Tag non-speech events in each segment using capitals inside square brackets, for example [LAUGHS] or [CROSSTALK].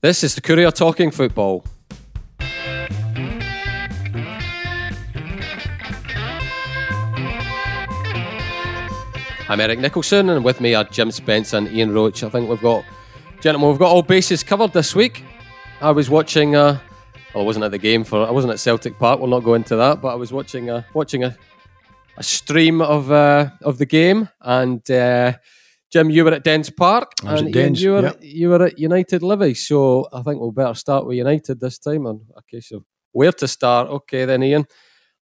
This is the Courier Talking Football. I'm Eric Nicholson, and with me are Jim Spence and Ian Roach. I think we've got, gentlemen, we've got all bases covered this week. I was watching, uh, well, I wasn't at the game for, I wasn't at Celtic Park. We'll not go into that, but I was watching, uh, watching a, a stream of uh, of the game, and uh, Jim, you were at Dens Park, and Dens, you were yep. you were at United Livy. So I think we'll better start with United this time. On a case of where to start. Okay, then Ian,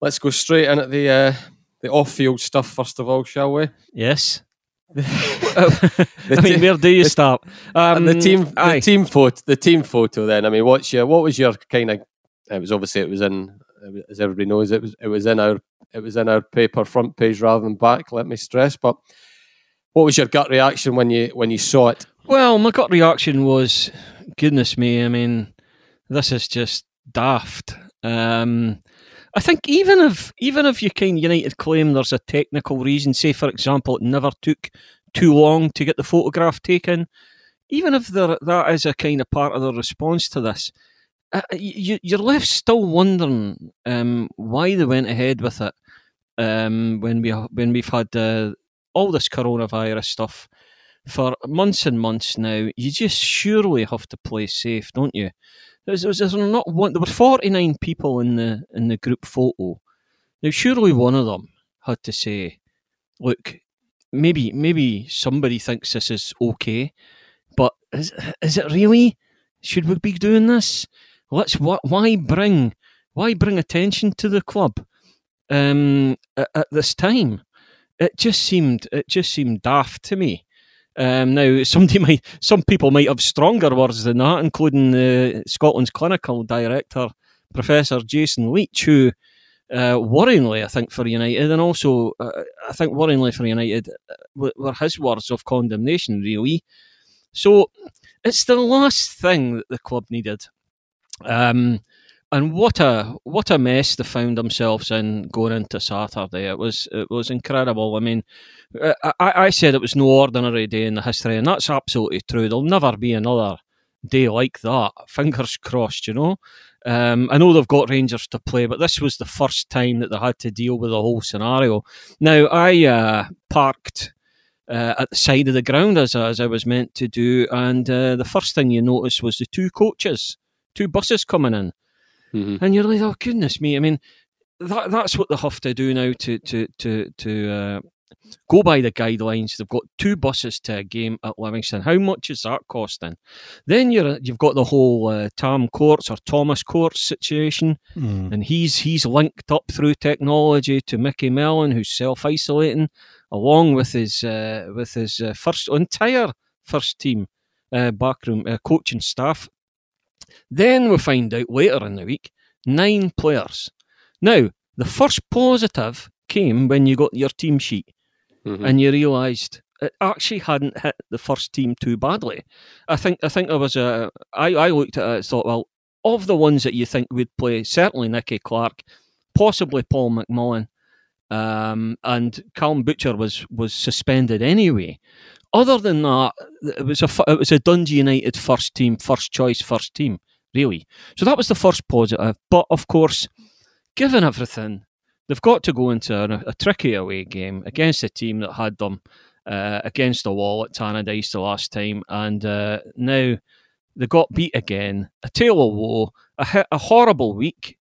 let's go straight in at the uh, the off-field stuff first of all, shall we? Yes. [LAUGHS] I mean, te- where do you start? Um, and the team, the team photo, the team photo. Then, I mean, what's your, what was your kind of? It was obviously it was in, as everybody knows, it was it was in our it was in our paper front page rather than back. Let me stress. But what was your gut reaction when you when you saw it? Well, my gut reaction was, goodness me, I mean, this is just daft. Um, I think even if even if you kind United claim there's a technical reason, say for example, it never took too long to get the photograph taken, even if there, that is a kind of part of the response to this, uh, you, you're left still wondering um, why they went ahead with it um, when we when we've had uh, all this coronavirus stuff for months and months now. You just surely have to play safe, don't you? There's, there's, there's not one. There were 49 people in the in the group photo. Now, surely one of them had to say, "Look, maybe maybe somebody thinks this is okay, but is is it really? Should we be doing this? Let's wh- why bring why bring attention to the club um, at, at this time? It just seemed it just seemed daft to me. Um, now, somebody [LAUGHS] might, some people might have stronger words than that, including uh, Scotland's clinical director, Professor Jason Leitch, who, uh, worryingly, I think for United, and also uh, I think worryingly for United, uh, were his words of condemnation. Really, so it's the last thing that the club needed. Um, and what a what a mess they found themselves in going into Saturday. It was it was incredible. I mean, uh, I, I said it was no ordinary day in the history, and that's absolutely true. There'll never be another day like that. Fingers crossed, you know. Um, I know they've got Rangers to play, but this was the first time that they had to deal with the whole scenario. Now, I uh, parked uh, at the side of the ground as, as I was meant to do, and uh, the first thing you noticed was the two coaches, two buses coming in. Mm-hmm. And you're like, oh goodness me! I mean, that that's what they have to do now to to to to uh, go by the guidelines. They've got two buses to a game at Livingston. How much is that costing? Then you're you've got the whole uh, Tam Courts or Thomas Courts situation, Mm. and he's he's linked up through technology to Micky Mellon, who's self isolating, along with his uh, with his uh, first entire first team uh, backroom uh, coaching staff. Then we find out later in the week nine players. Now the first positive came when you got your team sheet Mhm. and you realised it actually hadn't hit the first team too badly. I think I think there was a I, I looked at it and thought, well, of the ones that you think would play, certainly Nicky Clark, possibly Paul McMullan, um, and Callum Butcher was was suspended anyway. Other than that, it was a it was a Dundee United first team, first choice, first team, really. So that was the first positive. But of course, given everything, they've got to go into a, a tricky away game against a team that had them uh, against the wall at Tannadice the last time, and uh, now they got beat again. A tale of woe, a, a horrible week,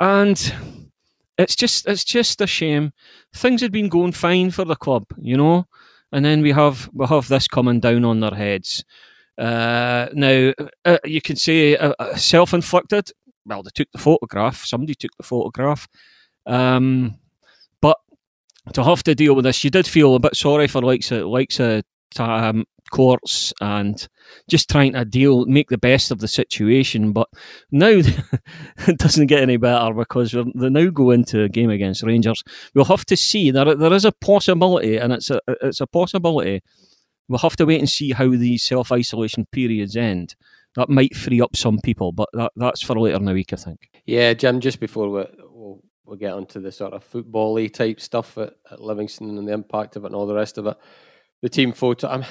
and it's just it's just a shame. Things had been going fine for the club, you know, and then we have we have this coming down on their heads. Uh, now uh, you can say uh, uh, self-inflicted. Well, they took the photograph. Somebody took the photograph. Um, but to have to deal with this, you did feel a bit sorry for likes of likes of um, courts and just trying to deal, make the best of the situation. But now [LAUGHS] it doesn't get any better because they now go into a game against Rangers. We'll have to see. There, there is a possibility, and it's a it's a possibility. We'll have to wait and see how these self isolation periods end. That might free up some people, but that, that's for later in the week, I think. Yeah, Jim. Just before we we'll, we'll get onto the sort of football-y type stuff at, at Livingston and the impact of it and all the rest of it, the team photo. I'm,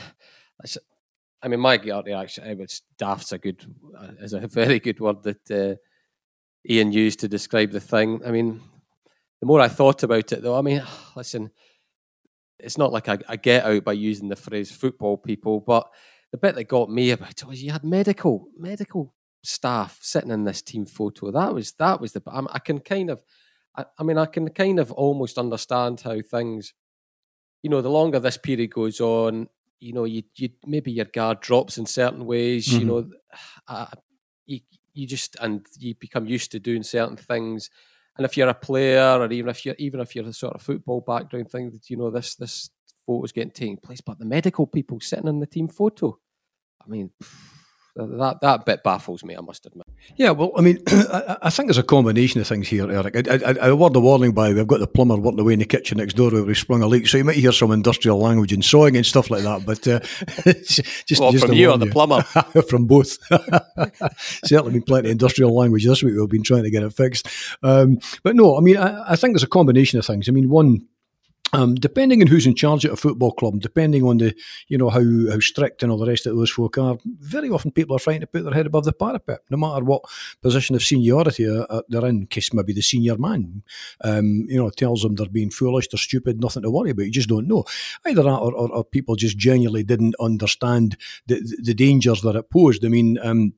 I mean, my gut reaction, it was daft's a good, uh, is a [LAUGHS] very good word that uh, Ian used to describe the thing. I mean, the more I thought about it, though, I mean, [SIGHS] listen, it's not like I, I get out by using the phrase football people, but the bit that got me about it was you had medical medical staff sitting in this team photo. That was that was the. I, I can kind of, I, I, mean, I can kind of almost understand how things, you know, the longer this period goes on, you know, you you maybe your guard drops in certain ways. Mm-hmm. You know, [SIGHS] uh, you you just and you become used to doing certain things. And if you're a player, or even if you're even if you're a sort of football background thing, that you know this this photo's getting taken place, but the medical people sitting in the team photo, I mean. Pff, that that bit baffles me. I must admit. Yeah, well, I mean, [CLEARS THROAT] I, I think there's a combination of things here, Eric. I, I, I word of warning by we've got the plumber working away in the kitchen next door where we sprung a leak, so you might hear some industrial language and sawing and stuff like that. But uh, [LAUGHS] just, well, just from you or the plumber, [LAUGHS] from both. [LAUGHS] Certainly been plenty of industrial language this week. We've been trying to get it fixed. Um, but no, I mean, I, I think there's a combination of things. I mean, one um, depending on who's in charge at a football club, depending on the, you know, how, how strict and all the rest of those folk are, very often people are trying to put their head above the parapet, no matter what position of seniority they're in. Case maybe the senior man, um, you know, tells them they're being foolish, they're stupid, nothing to worry about. You just don't know. Either that, or, or, or people just genuinely didn't understand the, the dangers that it posed. I mean. Um,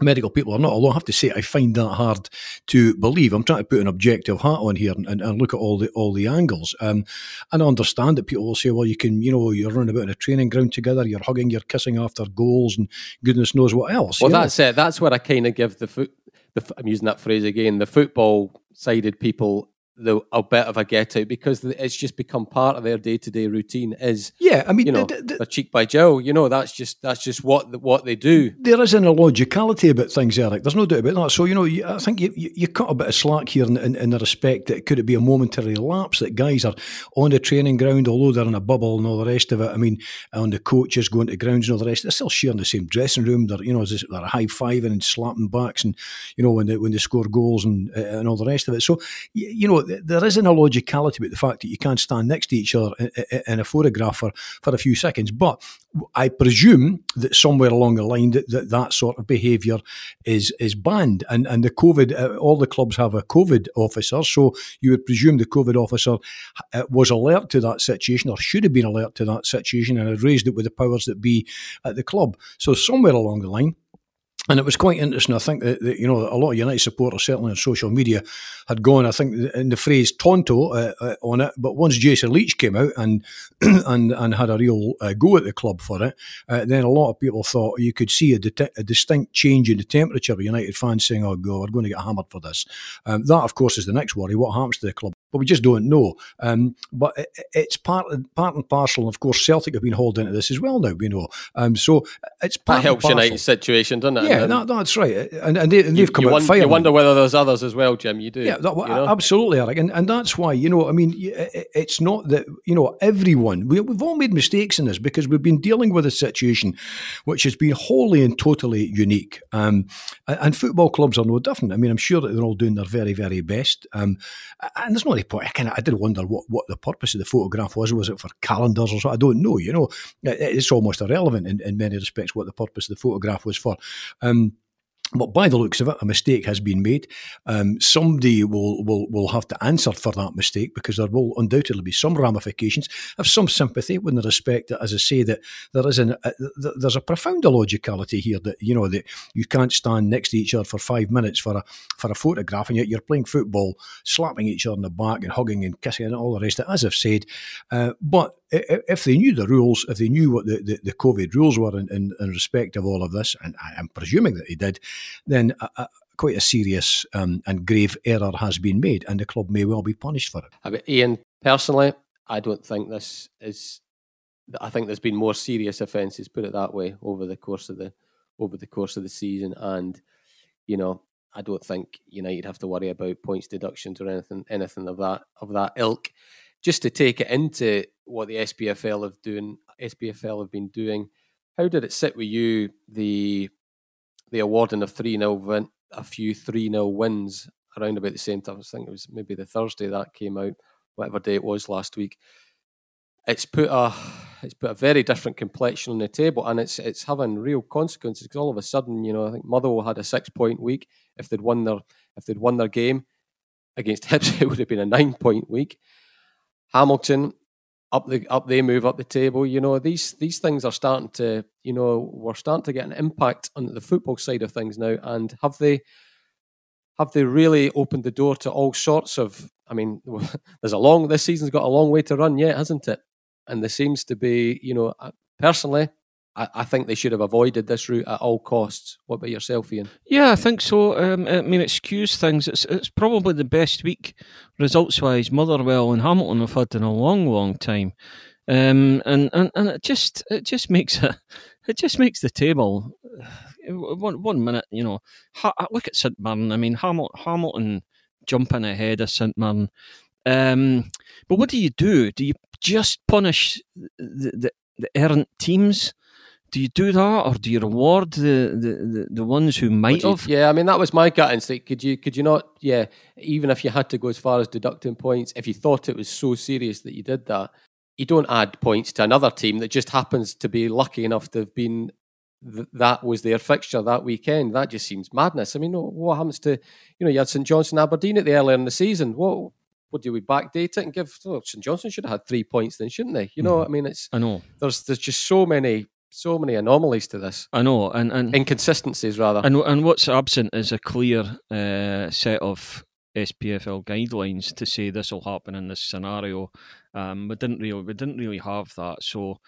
medical people are not. Although I have to say, I find that hard to believe. I'm trying to put an objective hat on here and, and, and look at all the all the angles. Um, and I understand that people will say, well, you can, you know, you're running about in a training ground together, you're hugging, you're kissing after goals, and goodness knows what else. Well, that's know? it. That's where I kind of give the foot. The, I'm using that phrase again. The football sided people the a bit of a get out because it's just become part of their day to day routine. Is yeah, I mean, you know, the, the, cheek by jowl. You know, that's just that's just what what they do. There is an illogicality about things, Eric. There's no doubt about that. So you know, I think you, you, you cut a bit of slack here in, in, in, the respect that could it be a momentary lapse that guys are on the training ground, although they're in a bubble and all the rest of it. I mean, on the coaches going to grounds and all the rest, they're still sharing the same dressing room. They're you know they're high fiving and slapping backs, and you know when they when they score goals and and all the rest of it. So you know there is an illogicality about the fact that you can't stand next to each other in a photograph for, for a few seconds. But I presume that somewhere along the line that that, that sort of behaviour is is banned. And and the COVID, uh, all the clubs have a COVID officer, so you would presume the COVID officer uh, was alert to that situation or should have been alert to that situation and had raised it with the powers that be at the club. So somewhere along the line and it was quite interesting. I think that, that, you know a lot of United supporters, certainly on social media, had gone. I think in the phrase "tonto" uh, uh, on it. But once Jason Leitch came out and [CLEARS THROAT] and and had a real uh, go at the club for it, uh, then a lot of people thought you could see a, a, distinct change in the temperature of United fans saying, "Oh God, we're going to get hammered for this." Um, that, of course, is the next worry. What happens to the club? But we just don't know. Um, but it, it's part part and parcel. And of course, Celtic have been hauled into this as well now. You know, um, so it's part that helps United's situation, doesn't it? Yeah, that, that's right. And, and, they, have come you out wonder, You wonder whether there's others as well, Jim. You do. Yeah, that, you know? absolutely, Eric. And, and that's why, you know, I mean, it's not that, you know, everyone, we, we've all made mistakes in this because we've been dealing with a situation which has been wholly and totally unique. Um, and football clubs are no different. I mean, I'm sure that they're all doing their very, very best. Um, and there's point. I, kind of, I did wonder what, what the purpose of the photograph was. Was it for calendars or so? I don't know. You know, it's almost irrelevant in, in many respects what the purpose of the photograph was for. Um, but by the looks of it, a mistake has been made. Um, somebody will, will will have to answer for that mistake because there will undoubtedly be some ramifications. Have some sympathy with the respect that, as I say, that there is an, a, there's a profound illogicality here that you know that you can't stand next to each other for five minutes for a for a photograph, and yet you're playing football, slapping each other in the back and hugging and kissing and all the rest. Of it, as I've said, uh, but if they knew the rules, if they knew what the, the, the COVID rules were in, in, in, respect of all of this, and I, am presuming that they did, then quite a serious um, and grave error has been made, and the club may well be punished for it. I mean, Ian, personally, I don't think this is. I think there's been more serious offences, put it that way, over the course of the over the course of the season, and you know, I don't think United have to worry about points deductions or anything anything of that of that ilk. Just to take it into what the SPFL have doing SPFL have been doing. How did it sit with you the the awarding of three 0 win, a few three 0 wins around about the same time? I think it was maybe the Thursday that came out, whatever day it was last week. it's put a it's put a very different complexion on the table, and it's it's having real consequences because all of a sudden, you know, I think Motherwell had a six point week. If they'd won their if they'd won their game against [LAUGHS] Hibs, it would have been a nine point week. Hamilton up the up they move up the table. You know, these these things are starting to, you know, we're starting to get an impact on the football side of things now. And have they have they really opened the door to all sorts of I mean, [LAUGHS] there's a long this season's got a long way to run yet, hasn't it? And there seems to be, you know, personally, I, I, think they should have avoided this route at all costs. What about yourself, Ian? Yeah, I think so. Um, I mean, excuse things. It's it's probably the best week results wise Motherwell and Hamilton have had in a long, long time. Um, and, and and it just it just makes it [LAUGHS] it just makes the table [SIGHS] one one minute. You know, ha, look at St Mirren. I mean, Hamilton, Hamilton jumping ahead of St Mirren. Um, but what do you do? Do you just punish the, the, the errant teams? Do you do that, or do you reward the the, the, ones who might have? Yeah, I mean that was my gut instinct. Could you could you not? Yeah, even if you had to go as far as deducting points, if you thought it was so serious that you did that, you don't add points to another team that just happens to be lucky enough to have been th- that was their fixture that weekend. That just seems madness. I mean, what happens to you know you had St Johnstone Aberdeen at the earlier in the season? What what do we backdate it and give? Oh, St Johnstone should have had three points then, shouldn't they? You know, mm. I mean, it's I know there's there's just so many so many anomalies to this. I know, and, and inconsistencies rather. And and what's absent is a clear uh, set of SPFL guidelines to say this will happen in this scenario. Um, we didn't really we didn't really have that. So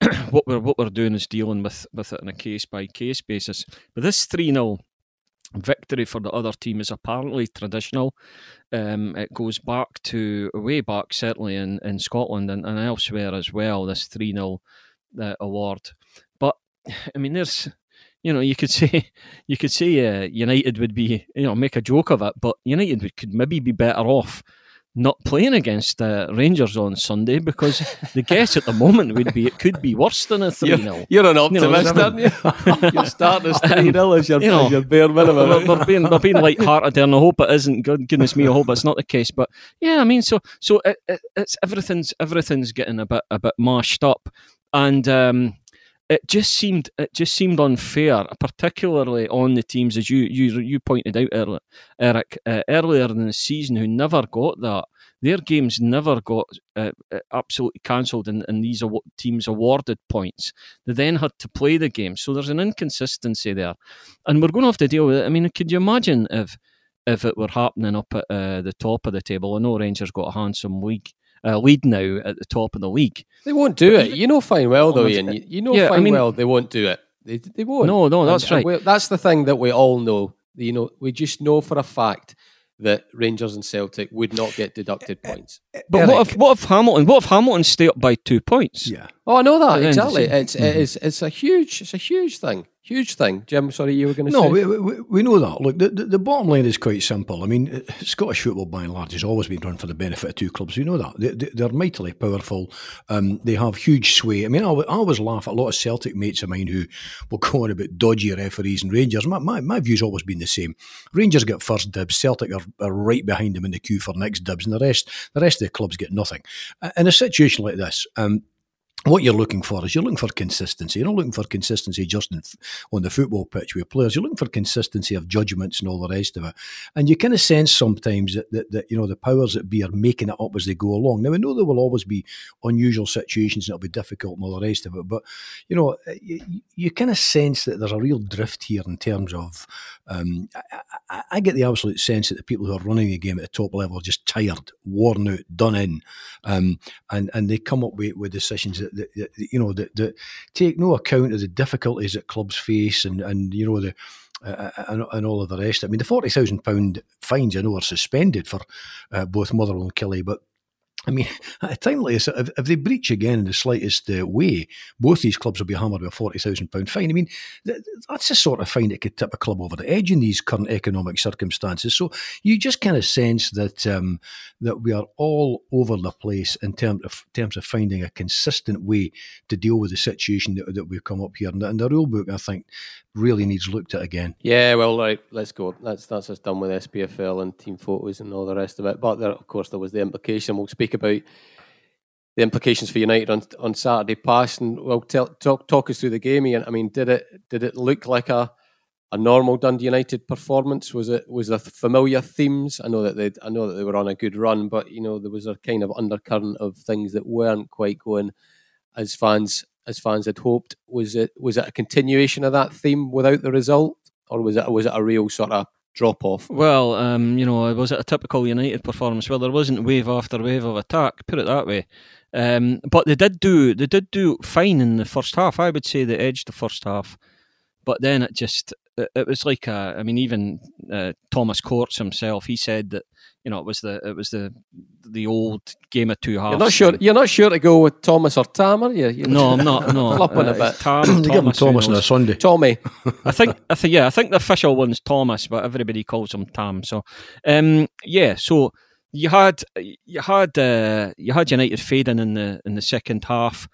[CLEARS THROAT] what we're what we're doing is dealing with with it on a case by case basis. But this three 0 victory for the other team is apparently traditional. Um, it goes back to way back, certainly in, in Scotland and, and elsewhere as well. This three 0 uh, award. But [SIGHS] I mean, there's you know you could [LAUGHS] say you could say uh, United would be you know make a joke of it, but United could maybe be better off not playing against uh, Rangers on Sunday because the guess at the moment would be it could be worse than a [LAUGHS] 3 0. You're, you're, an optimist, you know, aren't you? [LAUGHS] you're starting as 3 0 as your, you know, your bare minimum. They're, being, they're being light-hearted there, and I hope it isn't. Goodness me, I hope it's not the case. But yeah, I mean, so so it, it, it's everything's everything's getting a bit a bit mashed up and um, it just seemed it just seemed unfair, particularly on the teams as you you you pointed out, earlier, Eric, uh, earlier in the season who never got that. Their games never got uh, uh absolutely cancelled, and, and these teams awarded points. They then had to play the game, so there's an inconsistency there, and we're going to have to deal with it. I mean, could you imagine if if it were happening up at uh, the top of the table? I know Rangers got a handsome week uh, lead now at the top of the league. They won't do but it. You know fine well, though, Ian. You, you know yeah, fine I mean, well they won't do it. They, they won't. No, no, that's and, right. And that's the thing that we all know. You know, we just know for a fact that Rangers and Celtic would not get deducted points. But Eric. what if what if Hamilton what if Hamilton stay up by two points? Yeah. Oh, I know that exactly. It's mm-hmm. it is it's a huge it's a huge thing. Huge thing, Jim. Sorry, you were going to no, say. No, we, we, we, know that. Look, the, the, the, bottom line is quite simple. I mean, Scottish football, by and large, has always been run for the benefit of two clubs. We know that they, are mightily powerful. Um, they have huge sway. I mean, I, I, always laugh at a lot of Celtic mates of mine who will [LAUGHS] go on about dodgy referees and Rangers. My, my, my view's always been the same. Rangers get first dibs. Celtic are, are right behind them in the queue for next dibs, and the rest the rest of the clubs get nothing. In a situation like this. Um, what you're looking for is you're looking for consistency. You're not looking for consistency just in, on the football pitch with players. You're looking for consistency of judgments and all the rest of it. And you kind of sense sometimes that, that, that, you know the powers that be are making it up as they go along. Now I know there will always be unusual situations and it'll be difficult and all the rest of it. But you know you, you kind of sense that there's a real drift here in terms of. Um, I, I, I, get the absolute sense that the people who are running the game at the top level are just tired, worn out, done in, um, and and they come up with, with decisions that you know take no account of the difficulties that clubs face and and you know the uh, uh and, and, all of the rest. I mean, the forty thousand pound fines I know are suspended for uh, both Motherwell and Killie, but I mean, at a time like this, if, if they breach again in the slightest uh, way, both these clubs will be hammered with a forty thousand pound fine. I mean, th- that's the sort of fine that could tip a club over the edge in these current economic circumstances. So you just kind of sense that um, that we are all over the place in terms of terms of finding a consistent way to deal with the situation that, that we've come up here. And, and the rule book, I think, really needs looked at again. Yeah, well, right, let's go. That's that's us done with SPFL and team photos and all the rest of it. But there, of course, there was the implication. We'll speak about the implications for United on on Saturday past, and well, tell, talk talk us through the game. Ian. I mean, did it did it look like a a normal Dundee United performance? Was it was there familiar themes? I know that they I know that they were on a good run, but you know there was a kind of undercurrent of things that weren't quite going as fans as fans had hoped. Was it was it a continuation of that theme without the result, or was it was it a real sort of drop off? Well, um, you know, was it a typical United performance? Well, there wasn't wave after wave of attack. Put it that way. Um, but they did do they did do fine in the first half. I would say they edged the first half, but then it just it, it was like a. I mean, even uh, Thomas Courts himself, he said that you know it was the it was the the old game of two halves. You're not sure. You're not sure to go with Thomas or Tam, are you? You're no, I'm [LAUGHS] not. No, flopping uh, a bit. Tam, [LAUGHS] you give him Thomas, Thomas on a? Sunday. Tommy. [LAUGHS] I think, I think, yeah, I think the official one's Thomas, but everybody calls him Tam. So, um, yeah, so you had you had uh, you had United fading in the in the second half.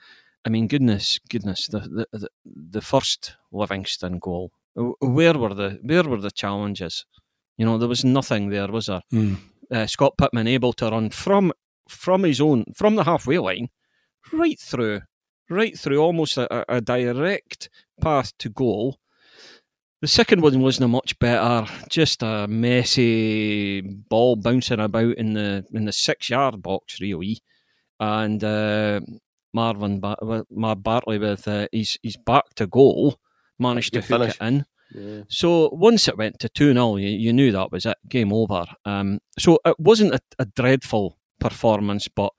I mean, goodness, goodness, the the the, the first Livingston goal. Where were the where were the challenges? You know, there was nothing there, was there? Mm. Uh, Scott Pittman able to run from from his own from the halfway line right through, right through, almost a, a direct path to goal. The second one wasn't much better, just a messy ball bouncing about in the in the six yard box, really. And uh, Marvin ba- Mark Bartley with uh, his his back to goal managed to hook finish. it in. Yeah. So once it went to 2 0, you, you knew that was it, game over. Um, so it wasn't a, a dreadful performance, but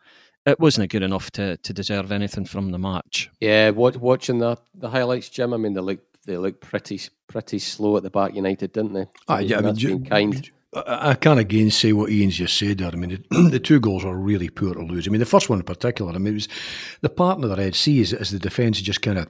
it wasn't good enough to, to deserve anything from the match. Yeah, watch, watching the the highlights, Jim. I mean, they look they look pretty pretty slow at the back. United, didn't they? Ah, yeah, I mean, that's ju- kind. I, I can't again say what Ian's just said there. I mean, the, [CLEARS THROAT] the two goals were really poor to lose. I mean, the first one in particular, I mean, it was the partner that I'd see is, is the defence just kind of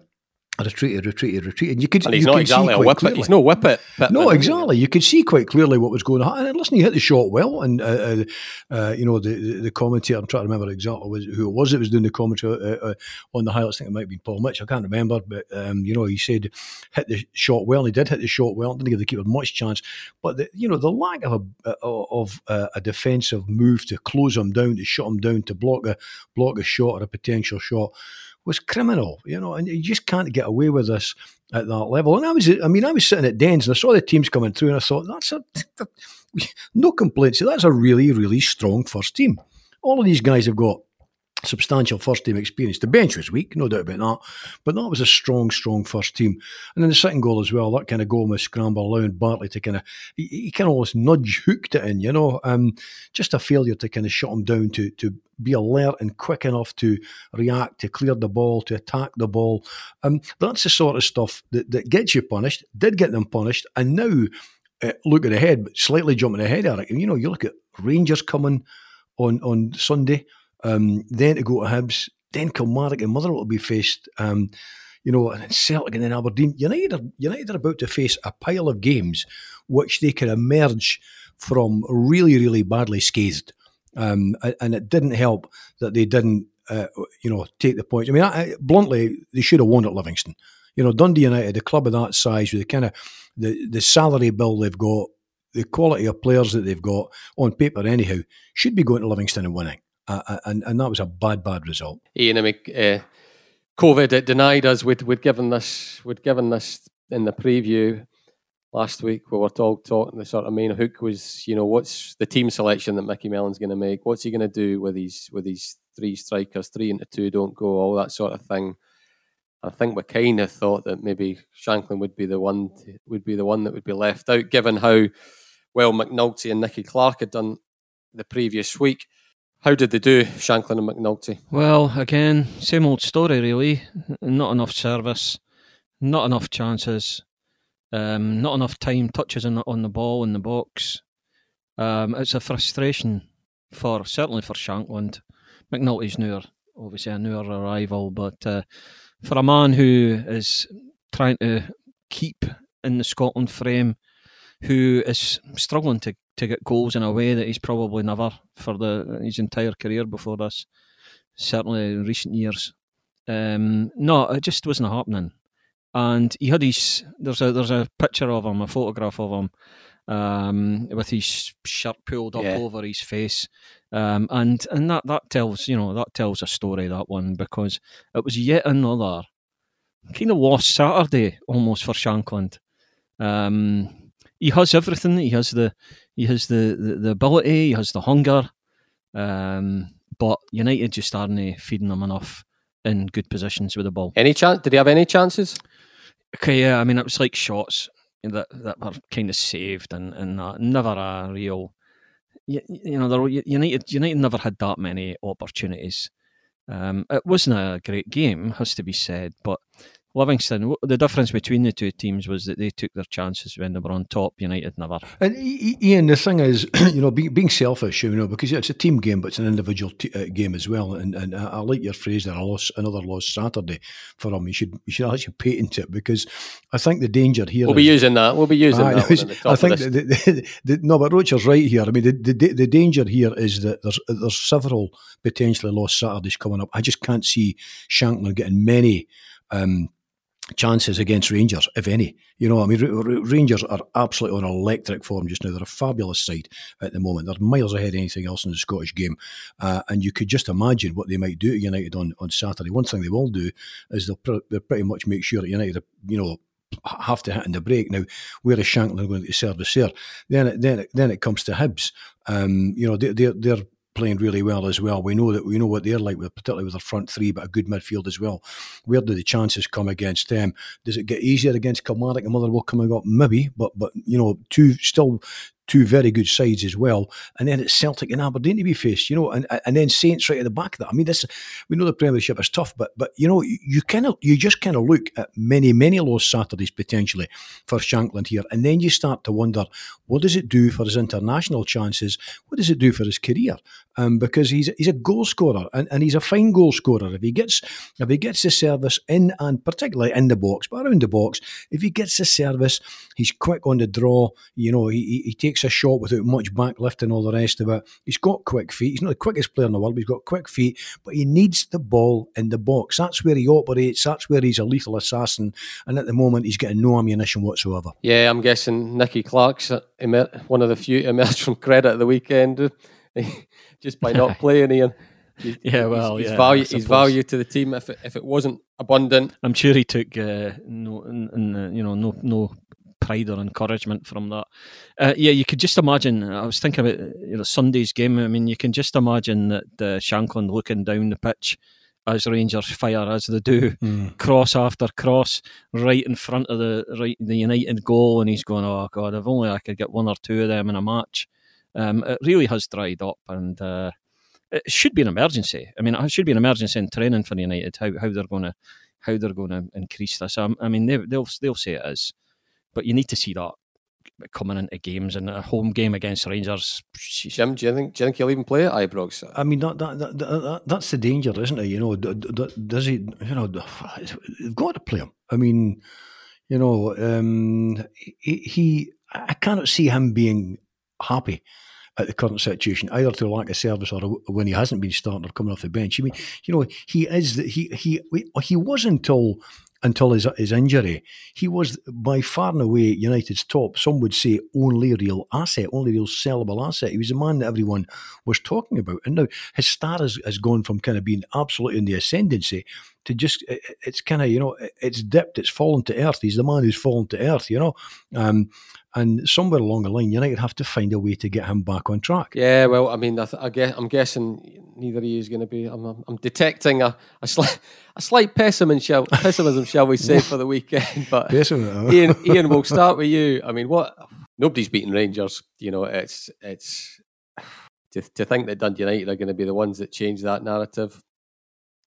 retreated, retreated, retreated. You could, And he's you not could exactly see a whippet. clearly. He's no whippet. No, exactly. You could see quite clearly what was going on. And listen, he hit the shot well, and uh, uh, uh, you know the, the commentator. I'm trying to remember exactly who it was that was doing the commentary uh, uh, on the highlights. I think it might have been Paul Mitch. I can't remember, but um, you know he said hit the shot well. And he did hit the shot well. Didn't give the keeper much chance, but the, you know the lack of a of uh, a defensive move to close him down, to shut him down, to block a block a shot or a potential shot was criminal. You know, and you just can't get away with this at that level. And I was, I mean, I was sitting at Dens and I saw the teams coming through, and I thought that's a [LAUGHS] no complaints. That's a really, really strong first team. All of these guys have got substantial first team experience. The bench was weak, no doubt about that, but that was a strong, strong first team. And then the second goal as well, that kind of goal with scramble, allowing Bartley to kind of he, he kind of almost nudge hooked it in, you know. Um, just a failure to kind of shut him down to to be alert and quick enough to react, to clear the ball, to attack the ball. Um, that's the sort of stuff that, that gets you punished, did get them punished, and now uh, looking ahead, but slightly jumping ahead, Eric. You know, you look at Rangers coming on on Sunday, um, then to go to Hibs, then Kilmarnock and Motherwell will be faced. Um, you know, and then Celtic and then Aberdeen. United are, United are about to face a pile of games which they can emerge from really, really badly scathed. Um, and it didn't help that they didn't, uh, you know, take the points. I mean, I, I- bluntly, they should have won at Livingston. You know, Dundee United, a club of that size, with the kind of the, the salary bill they've got, the quality of players that they've got on paper, anyhow, should be going to Livingston and winning. Uh, and and that was a bad, bad result. Ian, I mean, uh, COVID it denied us. We'd, we'd given this. We'd given this in the preview last week. We were talk, talking. The sort of main hook was, you know, what's the team selection that Micky Mellon's going to make? What's he going to do with these with these three strikers? Three into two don't go. All that sort of thing. I think we kind of thought that maybe Shankland would be the one to, would be the one that would be left out, given how well McNulty and Nicky Clark had done the previous week. How did they do, Shankland and McNulty? Well, again, same old story, really. Not enough service, not enough chances, um, not enough time touches on the, on the ball in the box. Um, it's a frustration for certainly for Shankland. McNulty's newer, obviously a newer arrival, but uh, for a man who is trying to keep in the Scotland frame, who is struggling to, to get goals in a way that he's probably never for the his entire career before this, certainly in recent years. Um, no, it just wasn't happening. And he had his there's a there's a picture of him, a photograph of him, um, with his shirt pulled up Yeah. over his face. Um, and and that, that tells you know that tells a story that one because it was yet another kind of lost Saturday almost for Shankland. Um, he has everything. He has the he has the, the, the ability. He has the hunger. Um, but United just aren't feeding them enough in good positions with the ball. Any chance? Did he have any chances? Okay, yeah. I mean, it was like shots that that were kind of saved and and that. never a real. You, you know, United United never had that many opportunities. Um, it wasn't a great game, has to be said, but Livingston, the difference between the two teams was that they took their chances when they were on top. United never. And Ian, the thing is, [CLEARS THROAT] you know, being, being selfish, you know, because it's a team game, but it's an individual t- uh, game as well. And and I, like your phrase there, a loss, another lost Saturday for them. You should you should actually patent it because I think the danger here. We'll is, be using that. We'll be using [LAUGHS] I, that. I think the, the, the, no, but Rocher's right here. I mean, the, the the danger here is that there's there's several potentially lost Saturdays coming up. I just can't see Shankland getting many. Um, chances against Rangers, if any. You know, I mean, Rangers are absolutely on electric form just now. They're a fabulous side at the moment. They're miles ahead of anything else in the Scottish game. Uh, and you could just imagine what they might do to United on, on Saturday. One thing they will do is they'll, pr- they'll pretty much make sure that United, you know, have to hit in the break. Now, where is Shankland going to service there? Then then it, then it comes to Hibs. Um, you know, they, they're, they're playing really well as well. We know that we know what they're like, with, particularly with their front three, but a good midfield as well. Where do the chances come against them? Does it get easier against Kilmarnock and Motherwell coming up? Maybe, but but you know, two still two very good sides as well. And then it's Celtic and Aberdeen to be faced, you know, and and then Saints right at the back of that. I mean, this we know the Premiership is tough, but but you know, you kind of you just kind of look at many many lost Saturdays potentially for Shankland here, and then you start to wonder what does it do for his international chances? What does it do for his career? Um, because he's he's a goal scorer and, and he's a fine goal scorer. If he gets if he gets the service in and particularly in the box, but around the box, if he gets the service, he's quick on the draw. You know, he, he takes a shot without much backlift and all the rest of it. He's got quick feet. He's not the quickest player in the world, but he's got quick feet. But he needs the ball in the box. That's where he operates. That's where he's a lethal assassin. And at the moment, he's getting no ammunition whatsoever. Yeah, I'm guessing Nicky Clark's one of the few emerged [LAUGHS] from credit at the weekend. [LAUGHS] just by not [LAUGHS] playing Ian. yeah, well, his, yeah, value, his value to the team if it, if it wasn't abundant. I'm sure he took uh, no, uh, you know, no, no pride or encouragement from that. Uh, yeah, you could just imagine. I was thinking about you know Sunday's game. I mean, you can just imagine that uh, Shankland looking down the pitch as Rangers fire as they do, mm. cross after cross, right in front of the right the United goal, and he's going, "Oh God, if only I could get one or two of them in a match." Um, it really has dried up, and uh, it should be an emergency. I mean, it should be an emergency in training for United. How how they're going to how they're going to increase this. Um, I mean, they, they'll they'll say it is, but you need to see that coming into games and a home game against Rangers. Jim, do you think do you think he'll even play at Ibrox? I mean, that, that, that, that that's the danger, isn't it? You know, does he? You know, [SIGHS] they've got to play him. I mean, you know, um, he, he I cannot see him being happy at the current situation, either to lack of service or when he hasn't been starting or coming off the bench. I mean, you know, he is he he he was until until his his injury, he was by far and away United's top. Some would say only real asset, only real sellable asset. He was a man that everyone was talking about, and now his star has, has gone from kind of being absolutely in the ascendancy to just it's kind of you know it's dipped, it's fallen to earth. He's the man who's fallen to earth, you know. Um, and somewhere along the line, United have to find a way to get him back on track. Yeah, well, I mean, I, th- I guess, I'm guessing neither of you is going to be. I'm, I'm detecting a, a, slight, a slight pessimism, shall, pessimism, shall we say, for the weekend. [LAUGHS] But Ian, Ian, we'll start with you. I mean, what? Nobody's beaten Rangers. You know, it's it's to, to think that Dundee United are going to be the ones that change that narrative.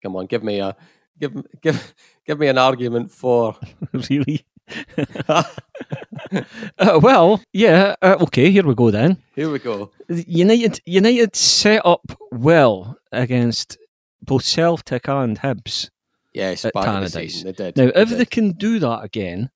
Come on, give me a give give give me an argument for [LAUGHS] really. [LAUGHS] uh, well, yeah. Uh, okay, here we go then. Here we go. United United set up well against both Celtic and Hibs. Yes, at Tannadice. They did. Now, they if did. they can do that again,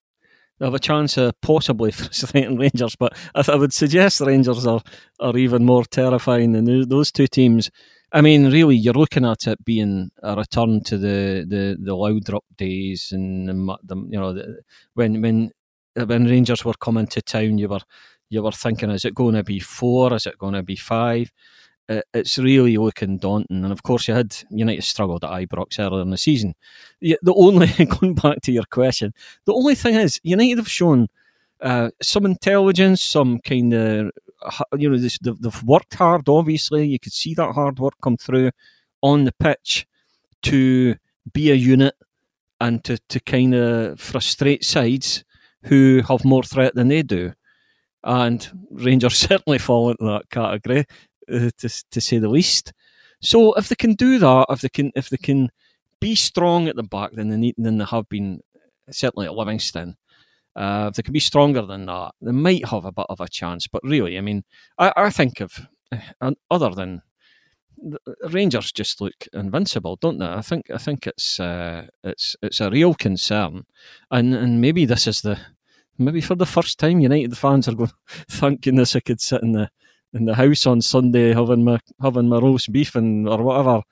they have a chance of possibly [LAUGHS] frustrating Rangers. But I, I would suggest Rangers are, are even more terrifying than those two teams. I mean, really, you're looking at it being a return to the the, the Laudrup days, and the, the you know the, when when when Rangers were coming to town, you were you were thinking, is it going to be four? Is it going to be five? it, it's really looking daunting. And of course, you had United struggled at Ibrox earlier in the season. The only [LAUGHS] going back to your question, the only thing is United have shown uh, some intelligence, some kind of you know they've worked hard. Obviously, you could see that hard work come through on the pitch to be a unit and to, to kind of frustrate sides who have more threat than they do. And Rangers [LAUGHS] certainly fall into that category, uh, to, to say the least. So if they can do that, if they can if they can be strong at the back then they need, than they have been certainly at Livingston, uh, if they can be stronger than that, they might have a bit of a chance. But really, I mean, I, I think of uh, other than Rangers just look invincible, don't they? I think I think it's uh, it's it's a real concern, and and maybe this is the maybe for the first time United fans are going, [LAUGHS] thank goodness I could sit in the in the house on Sunday having my having my roast beef and or whatever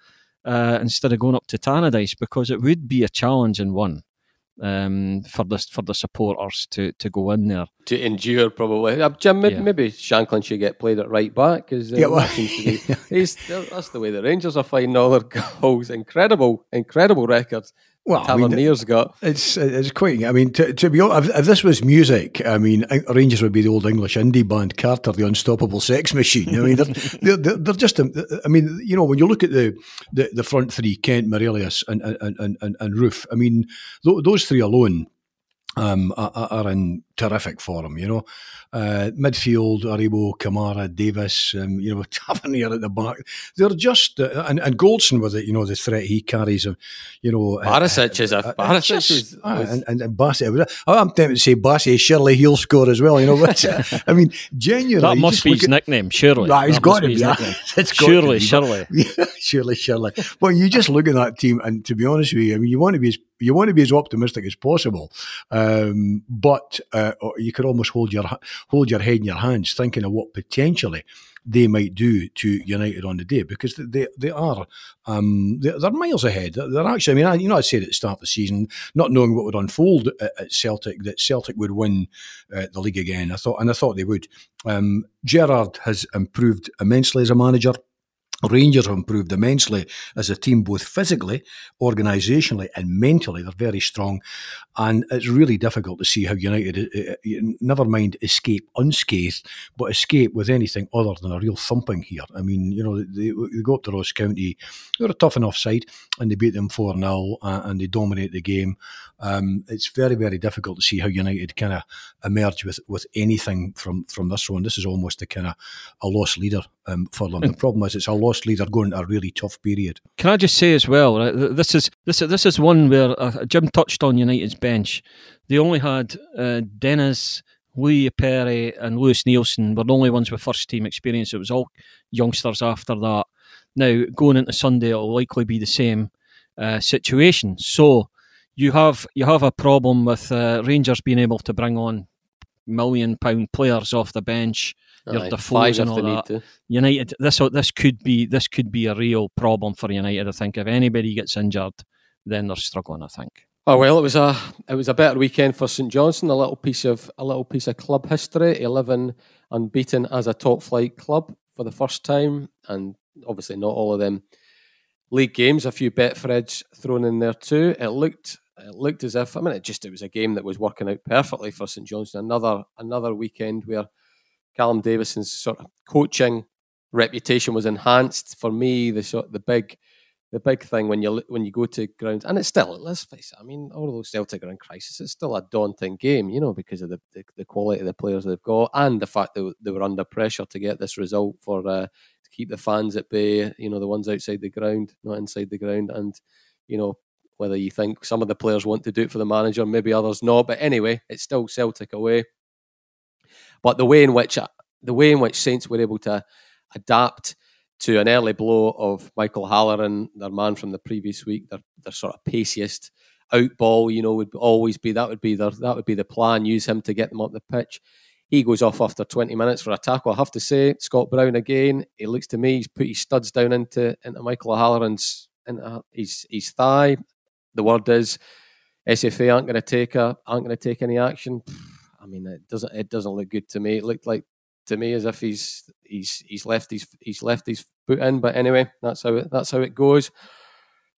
uh, instead of going up to Tannadice because it would be a challenging one um, for the for the supporters to, to go in there to endure. Probably, uh, Jim. Maybe, yeah. maybe Shankland should get played at right back because uh, yeah, well, that [LAUGHS] that's the way the Rangers are finding all their [LAUGHS] goals. Incredible, incredible records. Well, I mean, got it's it's quite. I mean, to, to be honest, if, if, this was music, I mean, Rangers would be the old English indie band Carter, the Unstoppable Sex Machine. I mean, they're, [LAUGHS] they're, they're, just. Um, I mean, you know, when you look at the the, the front three, Kent, Morelos, and and and, and, and Roofe. I mean, th- those three alone um, are, are in terrific form, you know. Uh, midfield, Aribo, Kamara, Davis, um, you know, [LAUGHS] Tavernier at the back. They're just, uh, and, and Goldson with it, you know, the threat he carries, uh, you know. Uh, Barisic uh, is a, uh, Barisic just, was, was, and, and, and Bassey, I'm tempted to say Bassey, Surely he'll score as well, you know. But, [LAUGHS] I mean, genuinely. That must be his at, nickname, surely. Nah, he's [LAUGHS] got to be. it's surely, surely. surely, surely. But you just look at that team, and to be honest with you, I mean, you want to be as, you want to be as optimistic as possible. Um, but uh, you could almost hold your hold your head in your hands, thinking of what potentially they might do to United on the day because they they are um, they're, they're, miles ahead. They're actually, I mean, I, you know, I said at the start of the season, not knowing what would unfold at, at Celtic, that Celtic would win uh, the league again. I thought, and I thought they would. Um, Gerrard has improved immensely as a manager. Rangers have improved immensely as a team, both physically, organisationally, and mentally. They're very strong, and it's really difficult to see how United, uh, uh, never mind escape unscathed, but escape with anything other than a real thumping here. I mean, you know, they, they go up to Ross County, they're a tough enough side, and they beat them 4 0, uh, and they dominate the game. Um, it's very, very difficult to see how United kind of emerge with, with anything from, from this one. This is almost a kind of a lost leader um, for them. The [LAUGHS] problem is it's a lost leader going to a really tough period. Can I just say as well, right, this is this this is one where uh, Jim touched on United's bench. They only had uh, Dennis, Louis Appere, and Lewis Neilson were the only ones with first team experience. It was all youngsters after that. Now going into Sunday, it'll likely be the same uh, situation. So you have you have a problem with uh, Rangers being able to bring on million pound players off the bench your Defoes and all that. United, this this could be this could be a real problem for United. I think if anybody gets injured, then they're struggling. I think. Oh well, it was a it was a better weekend for St Johnstone. A little piece of a little piece of club history. Eleven unbeaten as a top flight club for the first time, and obviously not all of them league games. A few Betfreds thrown in there too. It looked it looked as if I mean it just it was a game that was working out perfectly for St Johnstone. Another another weekend where Callum Davidson's sort of coaching reputation was enhanced for me. The sort the big the big thing when you when you go to grounds, and it's still let's face it. I mean, although Celtic are in crisis, it's still a daunting game, you know, because of the, the, the quality of the players they've got and the fact that they were under pressure to get this result for uh, to keep the fans at bay. You know, the ones outside the ground, not inside the ground, and you know whether you think some of the players want to do it for the manager, maybe others not. But anyway, it's still Celtic away. But the way in which uh, the way in which Saints were able to adapt to an early blow of Michael Halloran, their man from the previous week, their their sort of paciest out ball, you know, would always be that would be their that would be the plan. Use him to get them up the pitch. He goes off after 20 minutes for a tackle. I have to say, Scott Brown again. It looks to me he's put his studs down into into Michael Halloran's into his his thigh. The word is SFA aren't going to take a aren't going to take any action. I mean, it doesn't it doesn't look good to me. It looked like to me as if he's he's he's left his he's left his foot in. But anyway, that's how it that's how it goes.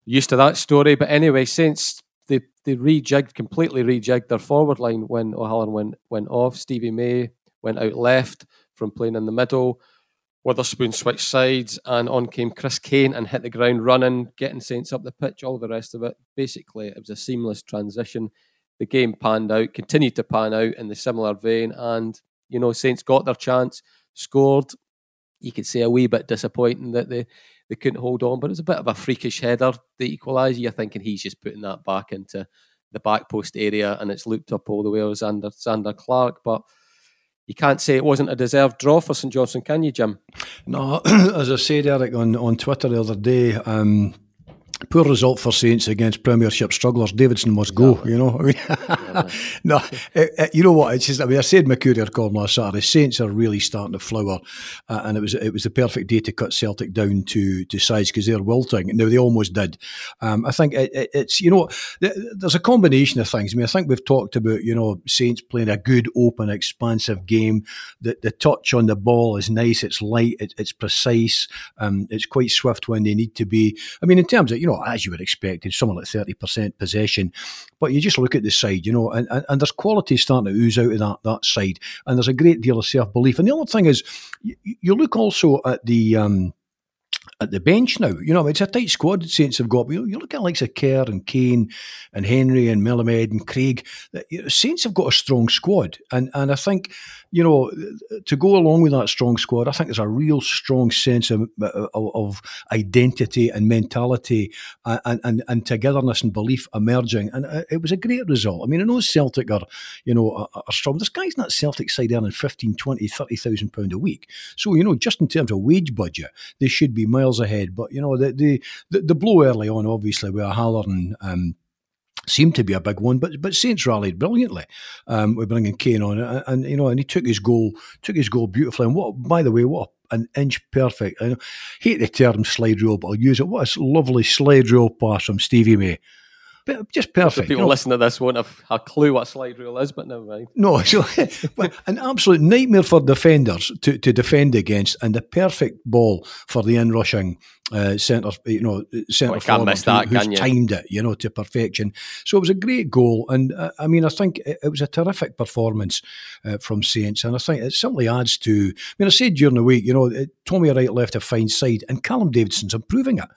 Used to that story, but anyway, since they they rejigged completely rejigged their forward line when O'Halloran went went off. Stevie May went out left from playing in the middle. Wotherspoon switched sides, and on came Chris Kane and hit the ground running, getting Saints up the pitch. All the rest of it, basically, it was a seamless transition. The game panned out, continued to pan out in the similar vein, and you know Saints got their chance, scored. You could say a wee bit disappointing that they they couldn't hold on, but it was a bit of a freakish header. The equaliser, you're thinking he's just putting that back into the back post area, and it's looped up all the way to Zander, Zander Clark, but you can't say it wasn't a deserved draw for St Johnstone, can you, Jim? No, [CLEARS THROAT] as I said, Eric, on, on Twitter the other day, um, poor result for Saints against Premiership strugglers. Davidson must go. You know, [LAUGHS] I mean, no, it, it, you know what? It's just. I mean, I said my courier column last Saturday. Saints are really starting to flower, uh, and it was it was the perfect day to cut Celtic down to to size because they're wilting. Now they almost did. Um, I think it, it's you know there's a combination of things. I mean, I think we've talked about you know Saints playing a good, open, expansive game. The the touch on the ball is nice. It's light. It, it's precise. Um, it's quite swift when they need to be. I mean, in terms of you know know, as you would expect, it's something like 30% possession. But you just look at the side, you know, and, and, and, there's quality starting to ooze out of that, that side. And there's a great deal of self belief. And the other thing is, you, you look also at the. Um, at the bench now. You know, it's a tight squad Saints have got. You, you look at likes of Kerr and Kane and Hendry and Melamed and Craig. Saints have got a strong squad, and and I think you know to go along with that strong squad, I think there's a real strong sense of, of, of identity and mentality and, and and togetherness and belief emerging, and uh, it was a great result. I mean, I know Celtic are you know are, are strong. This guy's not Celtic side earning 15, 20, 30,000 pound a week, so you know just in terms of wage budget, they should be miles ahead. But you know, the the the, blow early on, obviously, with Halloran. Um, seemed to be a big one, but but Saints rallied brilliantly um, with bringing Kane on, and, and, you know, and he took his goal, took his goal beautifully. And what, by the way, what an inch perfect. I hate the term slide rule, but I'll use it. What a lovely slide rule pass from Stevie May just perfect. people you know, listening to this won't have a clue what slide rule is, but never mind. No, [LAUGHS] so an absolute nightmare for defenders to, to defend against, and the perfect ball for the inrushing uh, centre, you know, centre well, forward who, who's timed it, you know, to perfection. So it was a great goal, and uh, I mean, I think it, it was a terrific performance uh, from Saints, and I think it simply adds to. I mean, I said during the week, you know, Tommy Wright left a fine side, and Callum Davidson's improving it.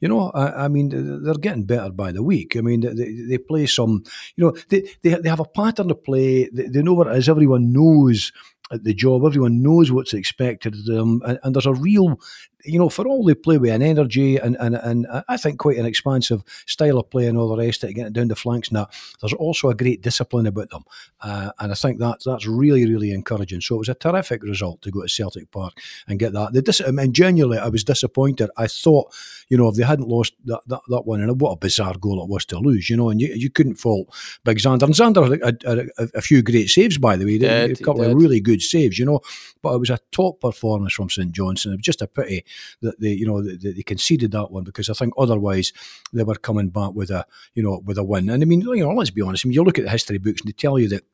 You know, I, I, mean, they're getting better by the week. I mean, they, they play some, you know, they, they, they have a pattern to play. They, they know what it is. Everyone knows at the job. Everyone knows what's expected of them, and, and, there's a real you know, for all they play with an energy and, and, and I think quite an expansive style of play and all the rest of it, getting down the flanks and that, there's also a great discipline about them. Uh, and I think that, that's really, really encouraging. So it was a terrific result to go to Celtic Park and get that. The dis- I mean, genuinely, I was disappointed. I thought, you know, if they hadn't lost that, that, that one, and what a bizarre goal it was to lose, you know, and you, you couldn't fault Big Zander. And Zander had a, a, a few great saves, by the way. Did, a couple of really good saves, you know, but it was a top performance from St Johnstone. It was just a pity that they, you know, they, they conceded that one because I think otherwise they were coming back with a, you know, with a win. And I mean, you know, let's be honest. I mean, you look at the history books and they tell you that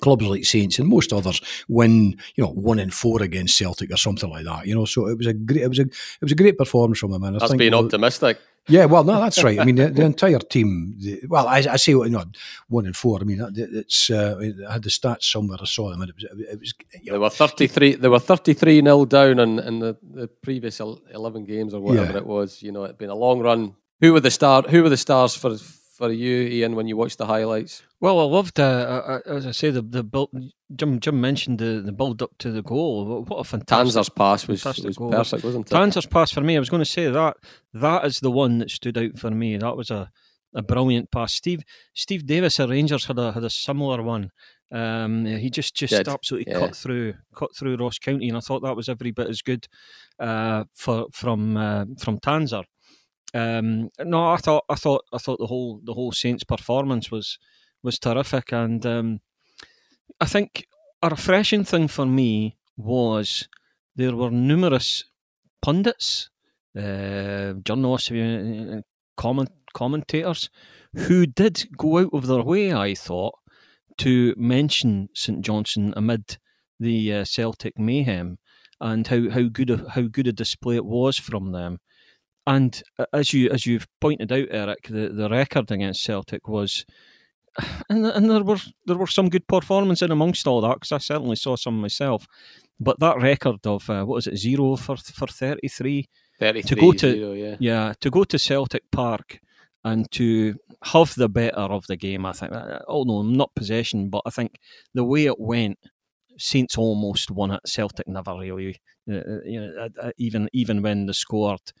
clubs like Saints and most others win, you know, one in four against Celtic or something like that. You know, so it was a great, it was a, it was a great performance from him. And I That's think, being optimistic. Yeah, well, no, that's right. I mean, the, the entire team. The, well, I, I say you know, one in four. I mean, it's. Uh, I had the stats somewhere. I saw them, and it was. It was you know, they were thirty three. They were thirty three nil down in, in the, the previous eleven games or whatever yeah. it was. You know, it'd been a long run. Who were the star? Who were the stars for for you, Ian, when you watched the highlights? Well, I loved, uh, uh, uh as I say, the the build. Jim Jim mentioned the, the build up to the goal. What a fantastic Tanser's pass was, was goal. perfect, wasn't it? Tanser's pass for me. I was going to say that that is the one that stood out for me. That was a, a brilliant pass. Steve Steve Davis at Rangers had a had a similar one. Um, he just just Did. absolutely yeah. cut through cut through Ross County, and I thought that was every bit as good uh, for from uh, from Tanser. Um, no, I thought I thought I thought the whole the whole Saints performance was was terrific, and um, I think a refreshing thing for me was there were numerous pundits, uh, journalists, uh, comment, commentators who did go out of their way. I thought to mention St Johnstone amid the uh, Celtic mayhem and how, how good a, how good a display it was from them. And uh, as you as you've pointed out, Eric, the, the record against Celtic was, [SIGHS] and and there were there were some good performances in amongst all that because I certainly saw some myself. But that record of uh, what was it zero for for thirty three. To go to zero, yeah. yeah to go to Celtic Park and to have the better of the game. I think, although not possession, but I think the way it went, Saints almost won it. Celtic never really, uh, uh you know, even even when they scored,